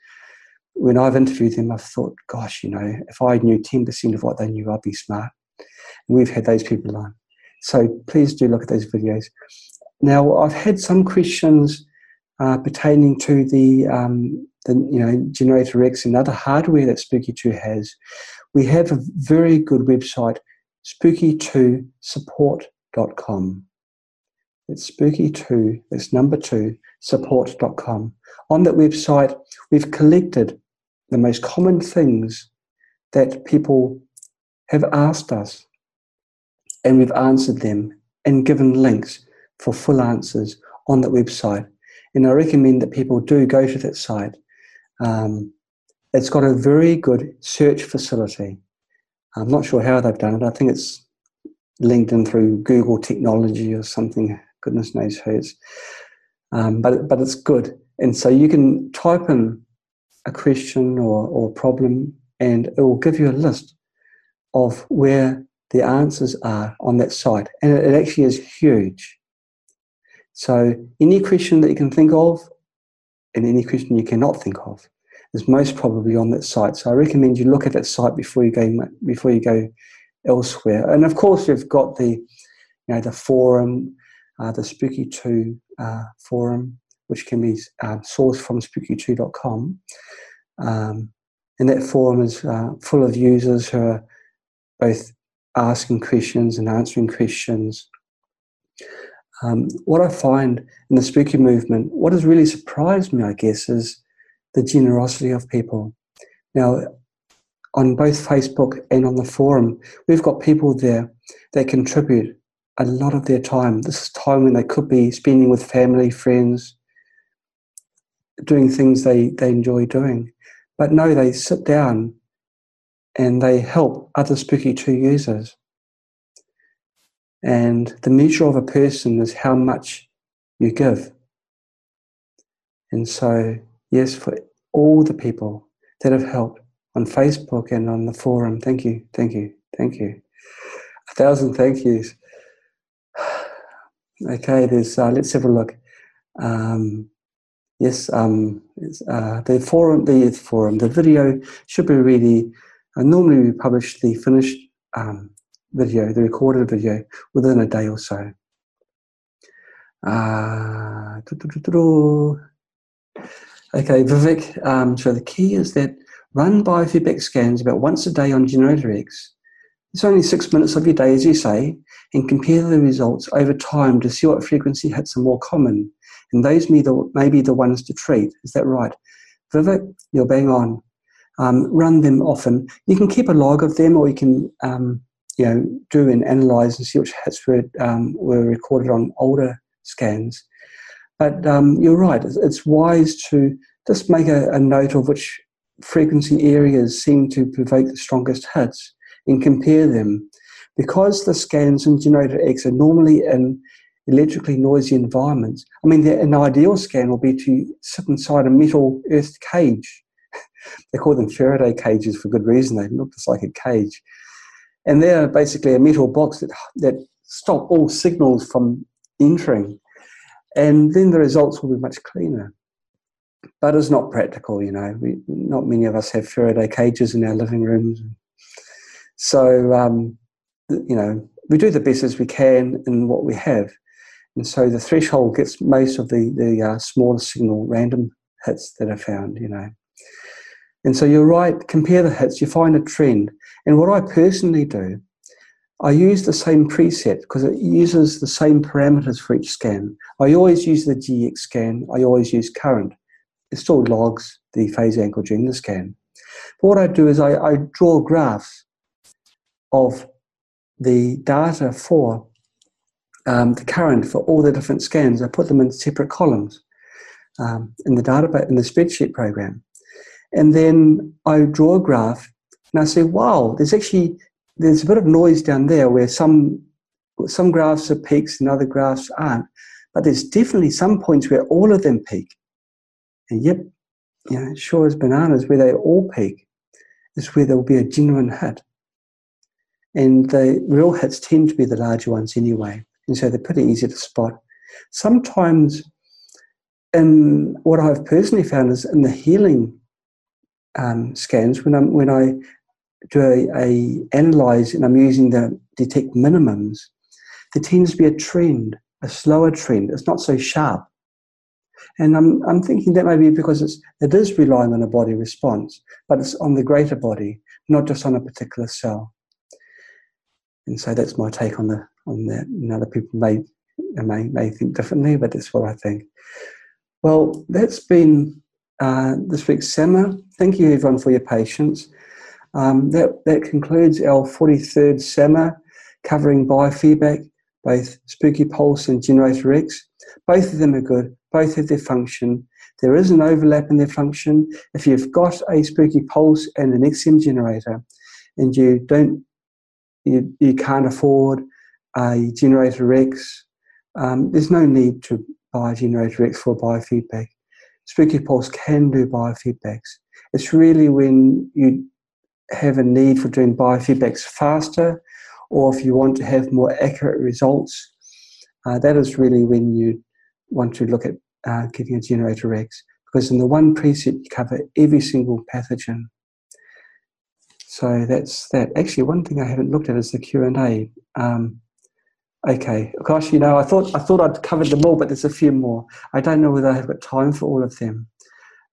When I've interviewed them, I've thought, gosh, you know, if I knew 10% of what they knew, I'd be smart. And we've had those people on. So please do look at those videos. Now, I've had some questions uh, pertaining to the, um, the you know Generator X and other hardware that Spooky 2 has. We have a very good website, spooky2support.com. It's spooky2, it's number two, support.com. On that website, we've collected the most common things that people have asked us, and we've answered them and given links for full answers on that website. And I recommend that people do go to that site. Um, it's got a very good search facility. I'm not sure how they've done it. I think it's linked in through Google technology or something goodness knows whose. Um, but, but it's good. And so you can type in a question or, or problem and it will give you a list of where the answers are on that site. And it, it actually is huge. So any question that you can think of and any question you cannot think of is most probably on that site. So I recommend you look at that site before you go before you go elsewhere. And of course, you've got the you know the forum uh, the Spooky 2 uh, forum, which can be uh, sourced from spooky2.com. Um, and that forum is uh, full of users who are both asking questions and answering questions. Um, what I find in the spooky movement, what has really surprised me, I guess, is the generosity of people. Now, on both Facebook and on the forum, we've got people there that contribute a lot of their time. This is time when they could be spending with family, friends, doing things they, they enjoy doing. But no, they sit down and they help other Spooky 2 users. And the measure of a person is how much you give. And so, yes, for all the people that have helped on Facebook and on the forum, thank you, thank you, thank you. A thousand thank yous. Okay, there's. Uh, let's have a look. Um, yes, um, uh, the forum, the forum, the video should be ready. Uh, normally, we publish the finished um, video, the recorded video, within a day or so. Uh, okay, Vivek. Um, so the key is that run biofeedback scans about once a day on Generator X. It's only six minutes of your day, as you say, and compare the results over time to see what frequency hits are more common. And those may, the, may be the ones to treat. Is that right? Vivek, you're bang on. Um, run them often. You can keep a log of them, or you can, um, you know, do and analyze and see which hits were um, were recorded on older scans. But um, you're right. It's wise to just make a, a note of which frequency areas seem to provoke the strongest hits and compare them. Because the scans in Generator X are normally in electrically noisy environments, I mean, an ideal scan will be to sit inside a metal earth cage. they call them Faraday cages for good reason. They look just like a cage. And they're basically a metal box that, that stop all signals from entering. And then the results will be much cleaner but it's not practical. You know, we, not many of us have Faraday cages in our living rooms. So, um, you know, we do the best as we can in what we have. And so the threshold gets most of the, the uh, smaller signal random hits that are found, you know. And so you're right, compare the hits, you find a trend. And what I personally do, I use the same preset because it uses the same parameters for each scan. I always use the GX scan, I always use current it still logs the phase angle during the scan. But what I do is I, I draw graphs of the data for um, the current for all the different scans. I put them in separate columns um, in the database in the spreadsheet program, and then I draw a graph and I say, "Wow, there's actually there's a bit of noise down there where some some graphs are peaks and other graphs aren't, but there's definitely some points where all of them peak." And yep, you know, sure as bananas, where they all peak is where there will be a genuine hit. And the real hits tend to be the larger ones anyway. And so they're pretty easy to spot. Sometimes, in what I've personally found is in the healing um, scans, when, I'm, when I do a, a analyze and I'm using the detect minimums, there tends to be a trend, a slower trend. It's not so sharp. And I'm, I'm thinking that maybe because it's, it is relying on a body response, but it's on the greater body, not just on a particular cell. And so that's my take on the on that. And other people may may may think differently, but that's what I think. Well, that's been uh, this week's SAMA. Thank you everyone for your patience. Um, that that concludes our 43rd SAMA covering biofeedback, both Spooky Pulse and Generator X. Both of them are good both have their function. There is an overlap in their function. If you've got a spooky pulse and an XM generator, and you don't, you, you can't afford a generator X, um, there's no need to buy a generator X for biofeedback. Spooky Pulse can do biofeedbacks. It's really when you have a need for doing biofeedbacks faster, or if you want to have more accurate results, uh, that is really when you want to look at uh, getting a generator X because in the one preset you cover every single pathogen. So that's that. Actually, one thing I haven't looked at is the Q and A. Um, okay, gosh, you know, I thought I thought I'd covered them all, but there's a few more. I don't know whether I've got time for all of them.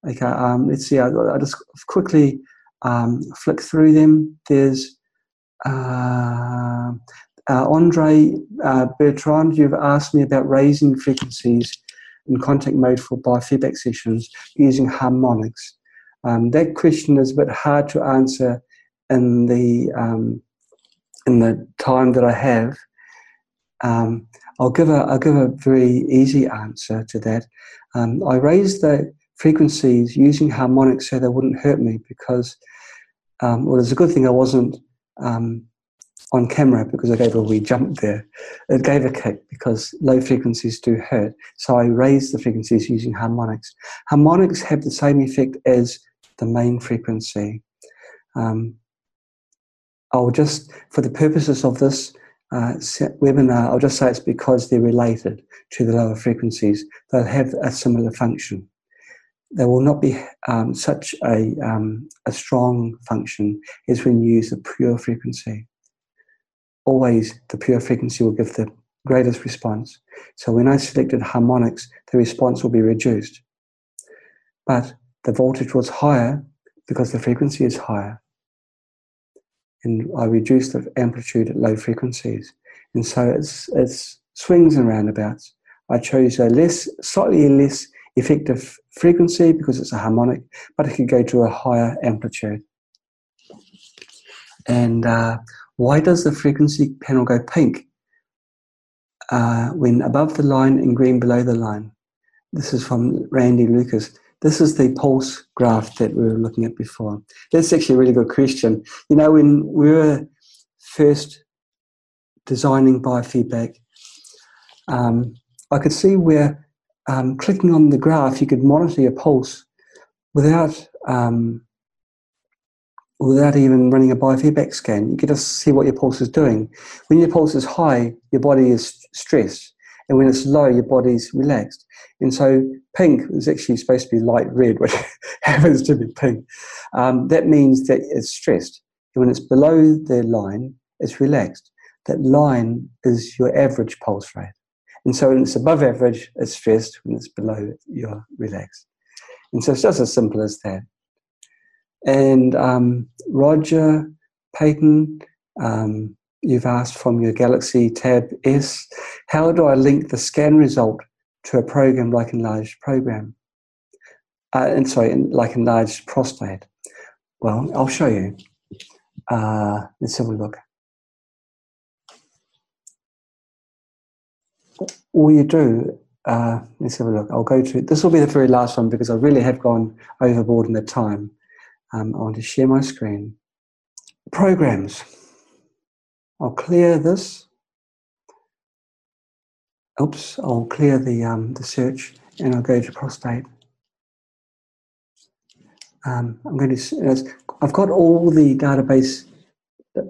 Okay, um, let's see. I, will just quickly um, flick through them. There's uh, uh, Andre uh, Bertrand. You've asked me about raising frequencies in contact mode for biofeedback sessions using harmonics? Um, that question is a bit hard to answer in the um, in the time that I have. Um, I'll give a I'll give a very easy answer to that. Um, I raised the frequencies using harmonics so they wouldn't hurt me because um, well, it's a good thing I wasn't um, on camera because I gave a wee jump there. It gave a kick because low frequencies do hurt. So I raised the frequencies using harmonics. Harmonics have the same effect as the main frequency. Um, I'll just, for the purposes of this uh, webinar, I'll just say it's because they're related to the lower frequencies. They'll have a similar function. There will not be um, such a, um, a strong function as when you use the pure frequency always the pure frequency will give the greatest response. So when I selected harmonics, the response will be reduced. But the voltage was higher because the frequency is higher. And I reduce the amplitude at low frequencies. And so it's, it's swings and roundabouts. I chose a less, slightly less effective frequency because it's a harmonic, but it could go to a higher amplitude. And uh, why does the frequency panel go pink uh, when above the line and green below the line? This is from Randy Lucas. This is the pulse graph that we were looking at before. That's actually a really good question. You know, when we were first designing biofeedback, um, I could see where um, clicking on the graph, you could monitor your pulse without um, without even running a biofeedback scan. You could just see what your pulse is doing. When your pulse is high, your body is stressed, and when it's low, your body's relaxed. And so, pink is actually supposed to be light red, which happens to be pink. Um, that means that it's stressed. And when it's below the line, it's relaxed. That line is your average pulse rate. And so when it's above average, it's stressed. When it's below, you're relaxed. And so it's just as simple as that. And um, Roger Payton, um, you've asked from your Galaxy Tab S, how do I link the scan result to a program like Enlarged Program? Uh, and sorry, like Enlarged Prostate. Well, I'll show you. Uh, let's have a look. all you do, uh, let's have a look. I'll go to, this will be the very last one because I really have gone overboard in the time. Um, I want to share my screen. Programs. I'll clear this. Oops, I'll clear the, um, the search and I'll go to prostate. Um, I'm going to, I've got all the database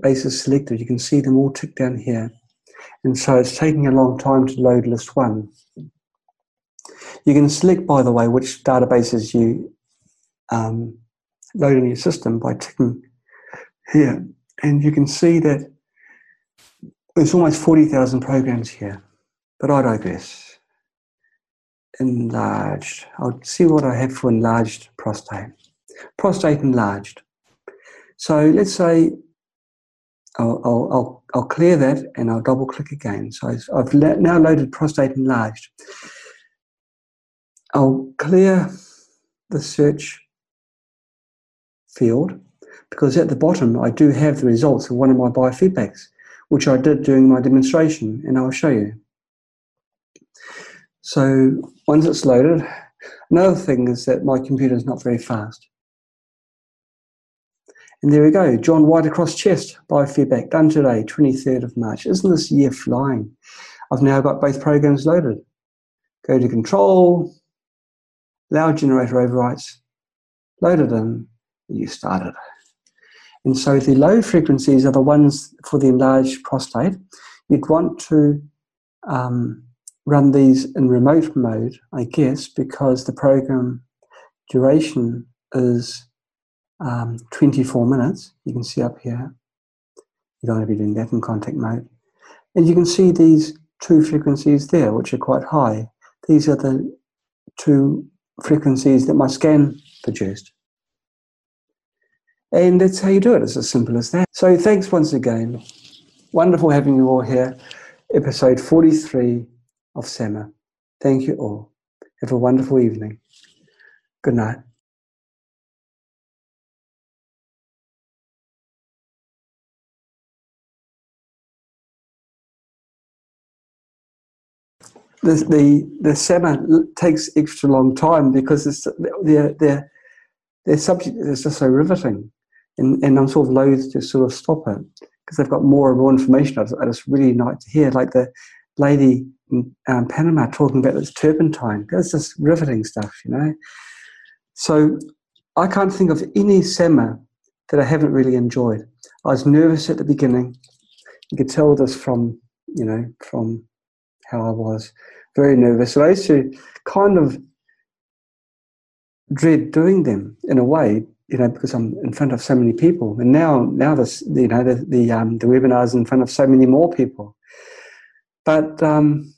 bases selected. You can see them all ticked down here. And so it's taking a long time to load list one. You can select, by the way, which databases you um, load in your system by ticking here. And you can see that there's almost 40,000 programs here. But I digress. Enlarged. I'll see what I have for enlarged prostate. Prostate enlarged. So let's say I'll, I'll, I'll, I'll, clear that and I'll double click again. So I've, now loaded prostate enlarged. I'll clear the search field because at the bottom I do have the results of one of my biofeedbacks, which I did during my demonstration, and I'll show you. So once it's loaded, another thing is that my computer is not very fast. And there we go, John White across chest biofeedback done today, 23rd of March. Isn't this year flying? I've now got both programs loaded. Go to control, allow generator overrides, loaded in, you started. And so the low frequencies are the ones for the enlarged prostate. You'd want to um, run these in remote mode, I guess, because the program duration is um, 24 minutes. You can see up here. You don't want to be doing that in contact mode. And you can see these two frequencies there, which are quite high. These are the two frequencies that my scan produced. And that's how you do it. It's as simple as that. So thanks once again. Wonderful having you all here. Episode 43 of SAMA. Thank you all. Have a wonderful evening. Good night. the the the SAMA takes extra long time because it's their their their subject is just so riveting, and and I'm sort of loath to sort of stop it because they've got more and more information. I just, I just really like to hear, like the lady um, Panama talking about this turpentine. That's just riveting stuff, you know. So I can't think of any SAMA that I haven't really enjoyed. I was nervous at the beginning. You could tell this from you know from how I was very nervous. I used to kind of dread doing them in a way, you know, because I'm in front of so many people. And now, now this, you know, the the, um, the webinars in front of so many more people. But um,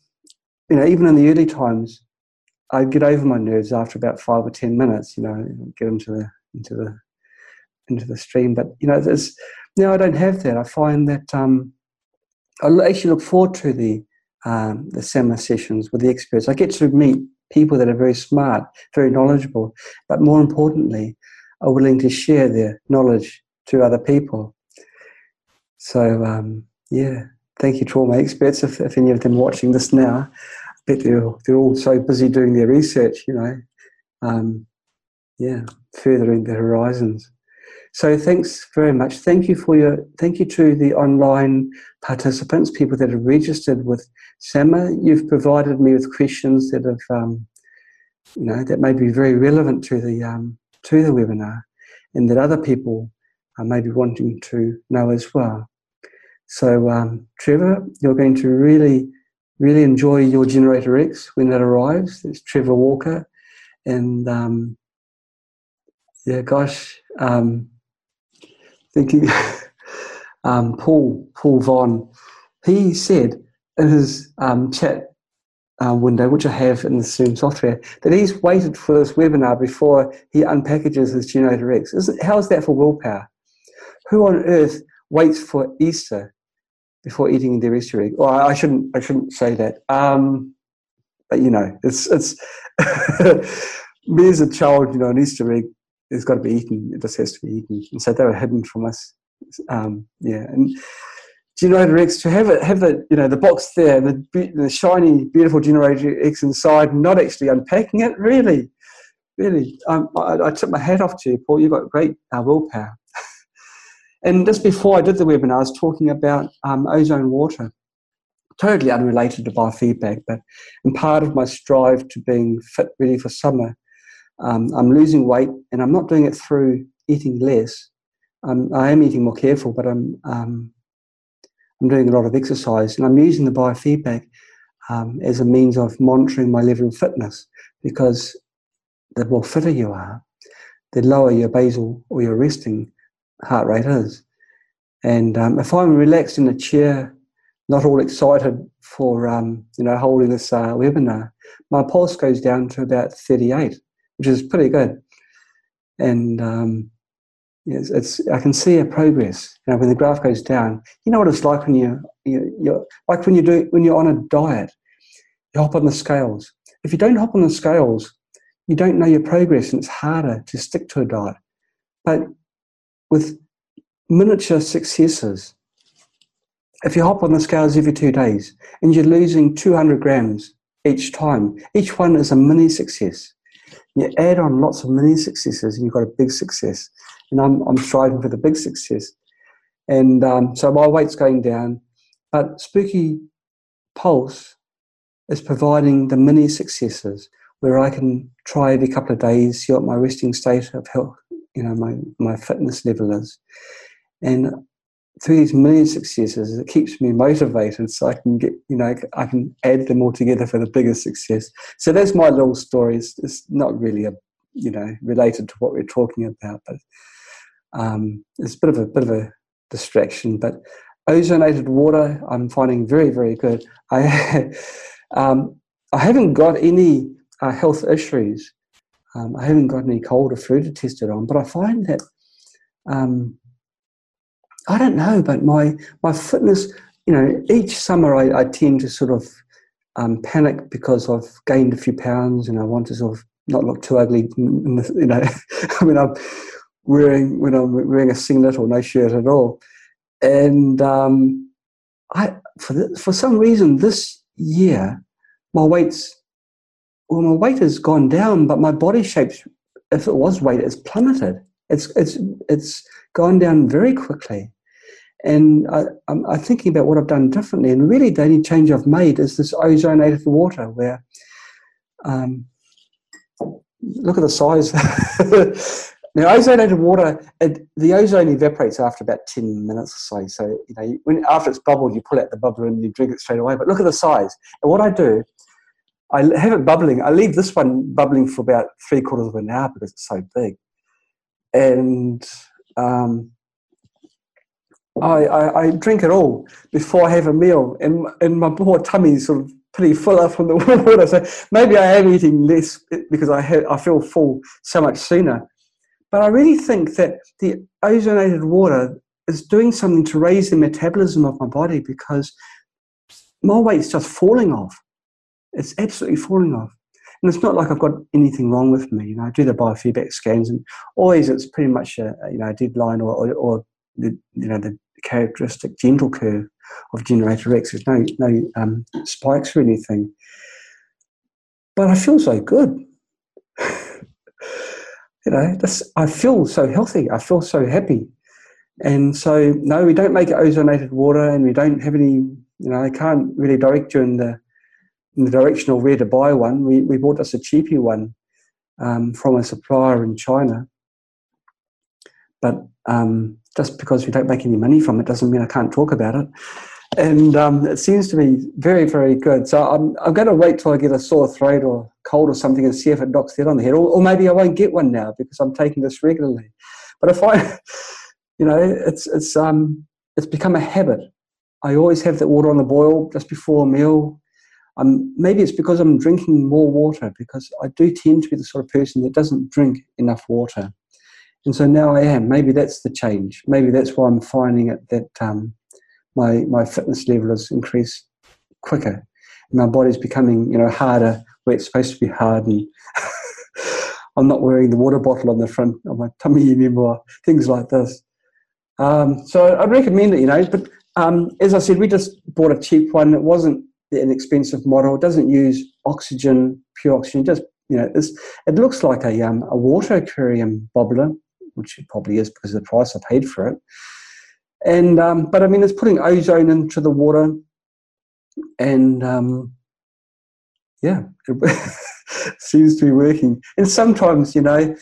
you know, even in the early times, I'd get over my nerves after about five or ten minutes. You know, get into the into the into the stream. But you know, there's now I don't have that. I find that um, I actually look forward to the um, the seminar sessions with the experts. I get to meet people that are very smart, very knowledgeable, but more importantly, are willing to share their knowledge to other people. So um, yeah, thank you to all my experts. If, if any of them watching this now, I bet they're, they're all so busy doing their research, you know. Um, yeah, furthering the horizons. So thanks very much. Thank you for your thank you to the online participants, people that have registered with SAMA. You've provided me with questions that have um, you know that may be very relevant to the um, to the webinar, and that other people are maybe wanting to know as well. So um, Trevor, you're going to really really enjoy your Generator X when it arrives. It's Trevor Walker, and um, yeah, gosh. Um, thinking um, Paul Paul Von, he said in his um, chat uh, window, which I have in the Zoom software, that he's waited for this webinar before he unpackages his Generator X. Isn't, how is that for willpower? Who on earth waits for Easter before eating their Easter egg? Well, I shouldn't I shouldn't say that. Um, but you know, it's it's me as a child, you know, an Easter egg it's got to be eaten. It just has to be eaten. And so they were hidden from us. Um, yeah, and Generator X to have it, have the you know the box there, the the shiny, beautiful Generator X inside, not actually unpacking it. Really, really, um, I, I, took my hat off to you, Paul. You've got great uh, willpower. And just before I did the webinar, I was talking about um, ozone water totally unrelated to biofeedback, but in part of my strive to being fit, ready for summer, um, I'm losing weight, and I'm not doing it through eating less. Um, I am eating more careful, but I'm um, I'm doing a lot of exercise, and I'm using the biofeedback um, as a means of monitoring my level of fitness. Because the more fitter you are, the lower your basal or your resting heart rate is. And um, if I'm relaxed in a chair, not all excited for um, you know holding this uh, webinar, my pulse goes down to about 38 which is pretty good. And um, it's, it's, I can see a progress. You know, when the graph goes down, you know what it's like when you, you you're like when you do when you're on a diet. You hop on the scales. If you don't hop on the scales, you don't know your progress, and it's harder to stick to a diet. But with miniature successes, if you hop on the scales every two days and you're losing 200 grams each time, each one is a mini success. You add on lots of mini successes and you've got a big success. And I'm, I'm striving for the big success. And um, so my weight's going down. But Spooky Pulse is providing the mini successes where I can try every couple of days, see what my resting state of health, you know, my, my fitness level is. And through these million successes, it keeps me motivated so I can get, you know, I can add them all together for the bigger success. So that's my little story. It's, it's not really a, you know, related to what we're talking about, but um, it's a bit of a bit of a distraction. But ozonated water, I'm finding very, very good. I, um, I haven't got any uh, health issues. Um, I haven't got any cold or flu to test it on, but I find that um, I don't know, but my my fitness, you know, each summer I, I tend to sort of um, panic because I've gained a few pounds and I want to sort of not look too ugly. The, you know, I mean, I'm wearing when I'm wearing a singlet or no shirt at all, and um, I for the, for some reason this year my weight's well, my weight has gone down, but my body shape's if it was weight, it's plummeted. It's it's it's gone down very quickly. And I, am thinking about what I've done differently. And really, the only change I've made is this ozonated water, where um, look at the size. now, ozonated water, it, the ozone evaporates after about 10 minutes or so. So, you know, when, after it's bubbled, you pull out the bubbler and you drink it straight away. But look at the size. And what I do, I have it bubbling. I leave this one bubbling for about three quarters of an hour because it's so big. And um, I, I, I, drink it all before I have a meal, and, and my poor tummy is sort of pretty full up from the water. So maybe I am eating less because I have, I feel full so much sooner. But I really think that the ozonated water is doing something to raise the metabolism of my body because my weight's just falling off. It's absolutely falling off. And it's not like I've got anything wrong with me. You know, I do the biofeedback scans, and always it's pretty much a you know a deadline or, or, or the you know the characteristic gentle curve of generator X. There's no no um, spikes or anything. But I feel so good. you know, I feel so healthy. I feel so happy. And so, no, we don't make ozonated water, and we don't have any. You know, I can't really direct you in the in the direction of where to buy one. We we bought us a cheapy one um, from a supplier in China, but um, just because we don't make any money from it doesn't mean I can't talk about it. And um, it seems to be very, very good. So I'm, I'm going to wait till I get a sore throat or cold or something and see if it knocks that on the head. Or, or maybe I won't get one now because I'm taking this regularly. But if I, you know, it's it's um it's become a habit. I always have that water on the boil just before a meal. Um, maybe it's because I'm drinking more water because I do tend to be the sort of person that doesn't drink enough water. And so now I am. Maybe that's the change. Maybe that's why I'm finding it that um, my my fitness level has increased quicker. And My body's becoming, you know, harder where it's supposed to be hard, and I'm not wearing the water bottle on the front of my tummy anymore. Things like this. Um, so I'd recommend it, you know. But um, as I said, we just bought a cheap one. It wasn't an expensive model. It doesn't use oxygen, pure oxygen. Just you know, it looks like a um, a water aquarium bobbler which it probably is because of the price I paid for it. And um, but I mean, it's putting ozone into the water, and um, yeah, it seems to be working. And sometimes, you know,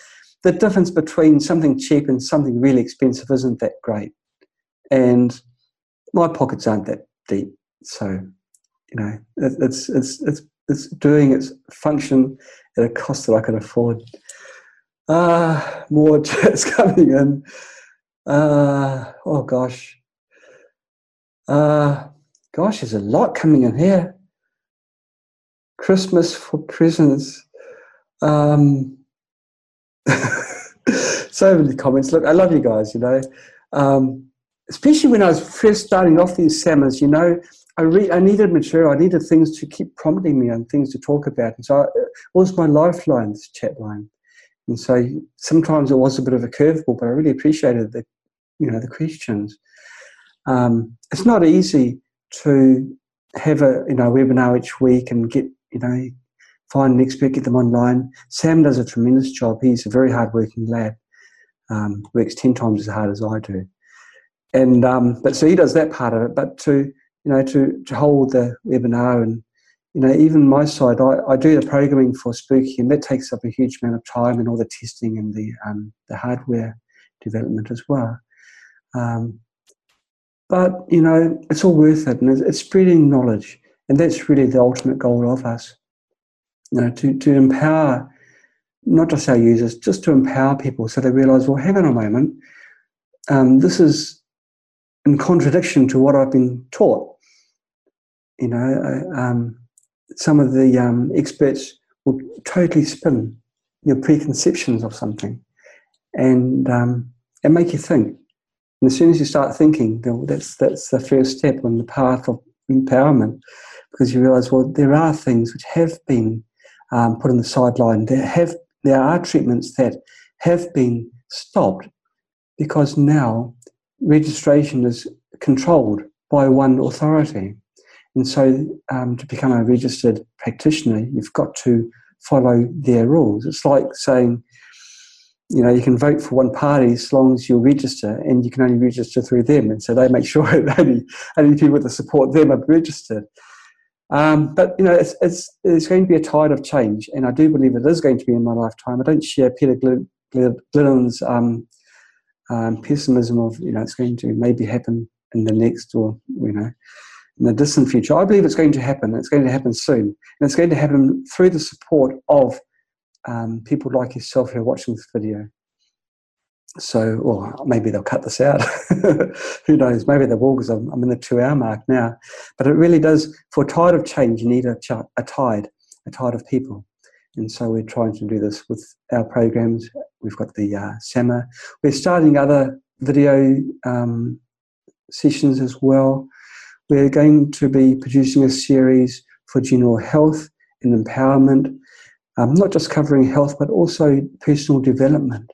the difference between something cheap and something really expensive isn't that great. And my pockets aren't that deep, so you know, it, it's it's it's it's doing its function at a cost that I can afford. Uh, more chats coming in. Uh, oh gosh. Uh, gosh, there's a lot coming in here. Christmas for presents. Um, so many comments. Look, I love you guys, you know. Um, especially when I was first starting off these seminars, you know, I, re- I needed material, I needed things to keep prompting me and things to talk about. And so I, it was my lifeline, this chat line. And so sometimes it was a bit of a curveball, but I really appreciated the, you know, the questions. Um, it's not easy to have a you know webinar each week and get you know find an expert, get them online. Sam does a tremendous job. He's a very hardworking lad. Um, works ten times as hard as I do, and um, but so he does that part of it. But to you know to to hold the webinar and you know, even my side, I, I do the programming for Spooky, and that takes up a huge amount of time and all the testing and the um, the hardware development as well. Um, but you know, it's all worth it, and it's, it's, spreading knowledge, and that's really the ultimate goal of us. You know, to to empower not just our users, just to empower people so they realise, well, hang on a moment, um, this is in contradiction to what I've been taught. You know, um, some of the um, experts will totally spin your preconceptions of something and um, and make you think. And as soon as you start thinking, that's that's the first step on the path of empowerment, because you realise well there are things which have been um, put on the sideline. There have there are treatments that have been stopped because now registration is controlled by one authority. And so, um, to become a registered practitioner, you've got to follow their rules. It's like saying, you know, you can vote for one party as long as you register, and you can only register through them. And so they make sure that only, only people that support them are registered. Um, but you know, it's, it's, it's going to be a tide of change, and I do believe it is going to be in my lifetime. I don't share Peter Glidden's um, um, pessimism of you know it's going to maybe happen in the next or you know in the distant future. I believe it's going to happen. It's going to happen soon. And it's going to happen through the support of um, people like yourself who are watching this video. So, or maybe they'll cut this out. Who knows? Maybe they will because I'm, I'm in the two hour mark now. But it really does, for a tide of change, you need a, a tide, a tide of people. And so we're trying to do this with our programs, we've got the uh. We're starting other video um, sessions as well. We're going to be producing a series for general health and empowerment, um, not just covering health, but also personal development.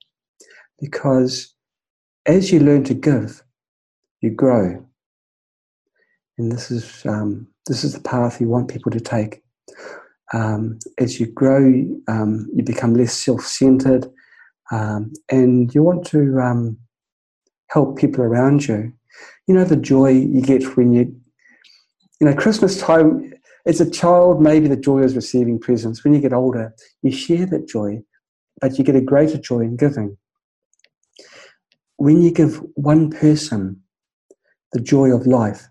Because as you learn to give, you grow. And this is, um, this is the path you want people to take. Um, as you grow, um, you become less self centered, um, and you want to um, help people around you. You know, the joy you get when you, you know, Christmas time, as a child, maybe the joy is receiving presents. When you get older, you share that joy, but you get a greater joy in giving. When you give one person the joy of life,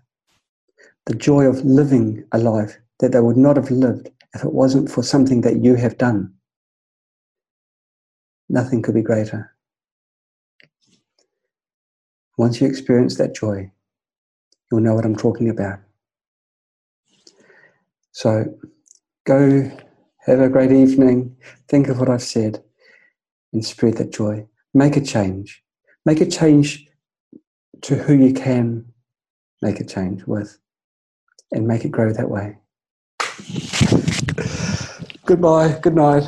the joy of living a life that they would not have lived if it wasn't for something that you have done. Nothing could be greater. Once you experience that joy, you'll know what I'm talking about. So go have a great evening. Think of what I've said and spread that joy. Make a change. Make a change to who you can make a change with and make it grow that way. Goodbye. Good night.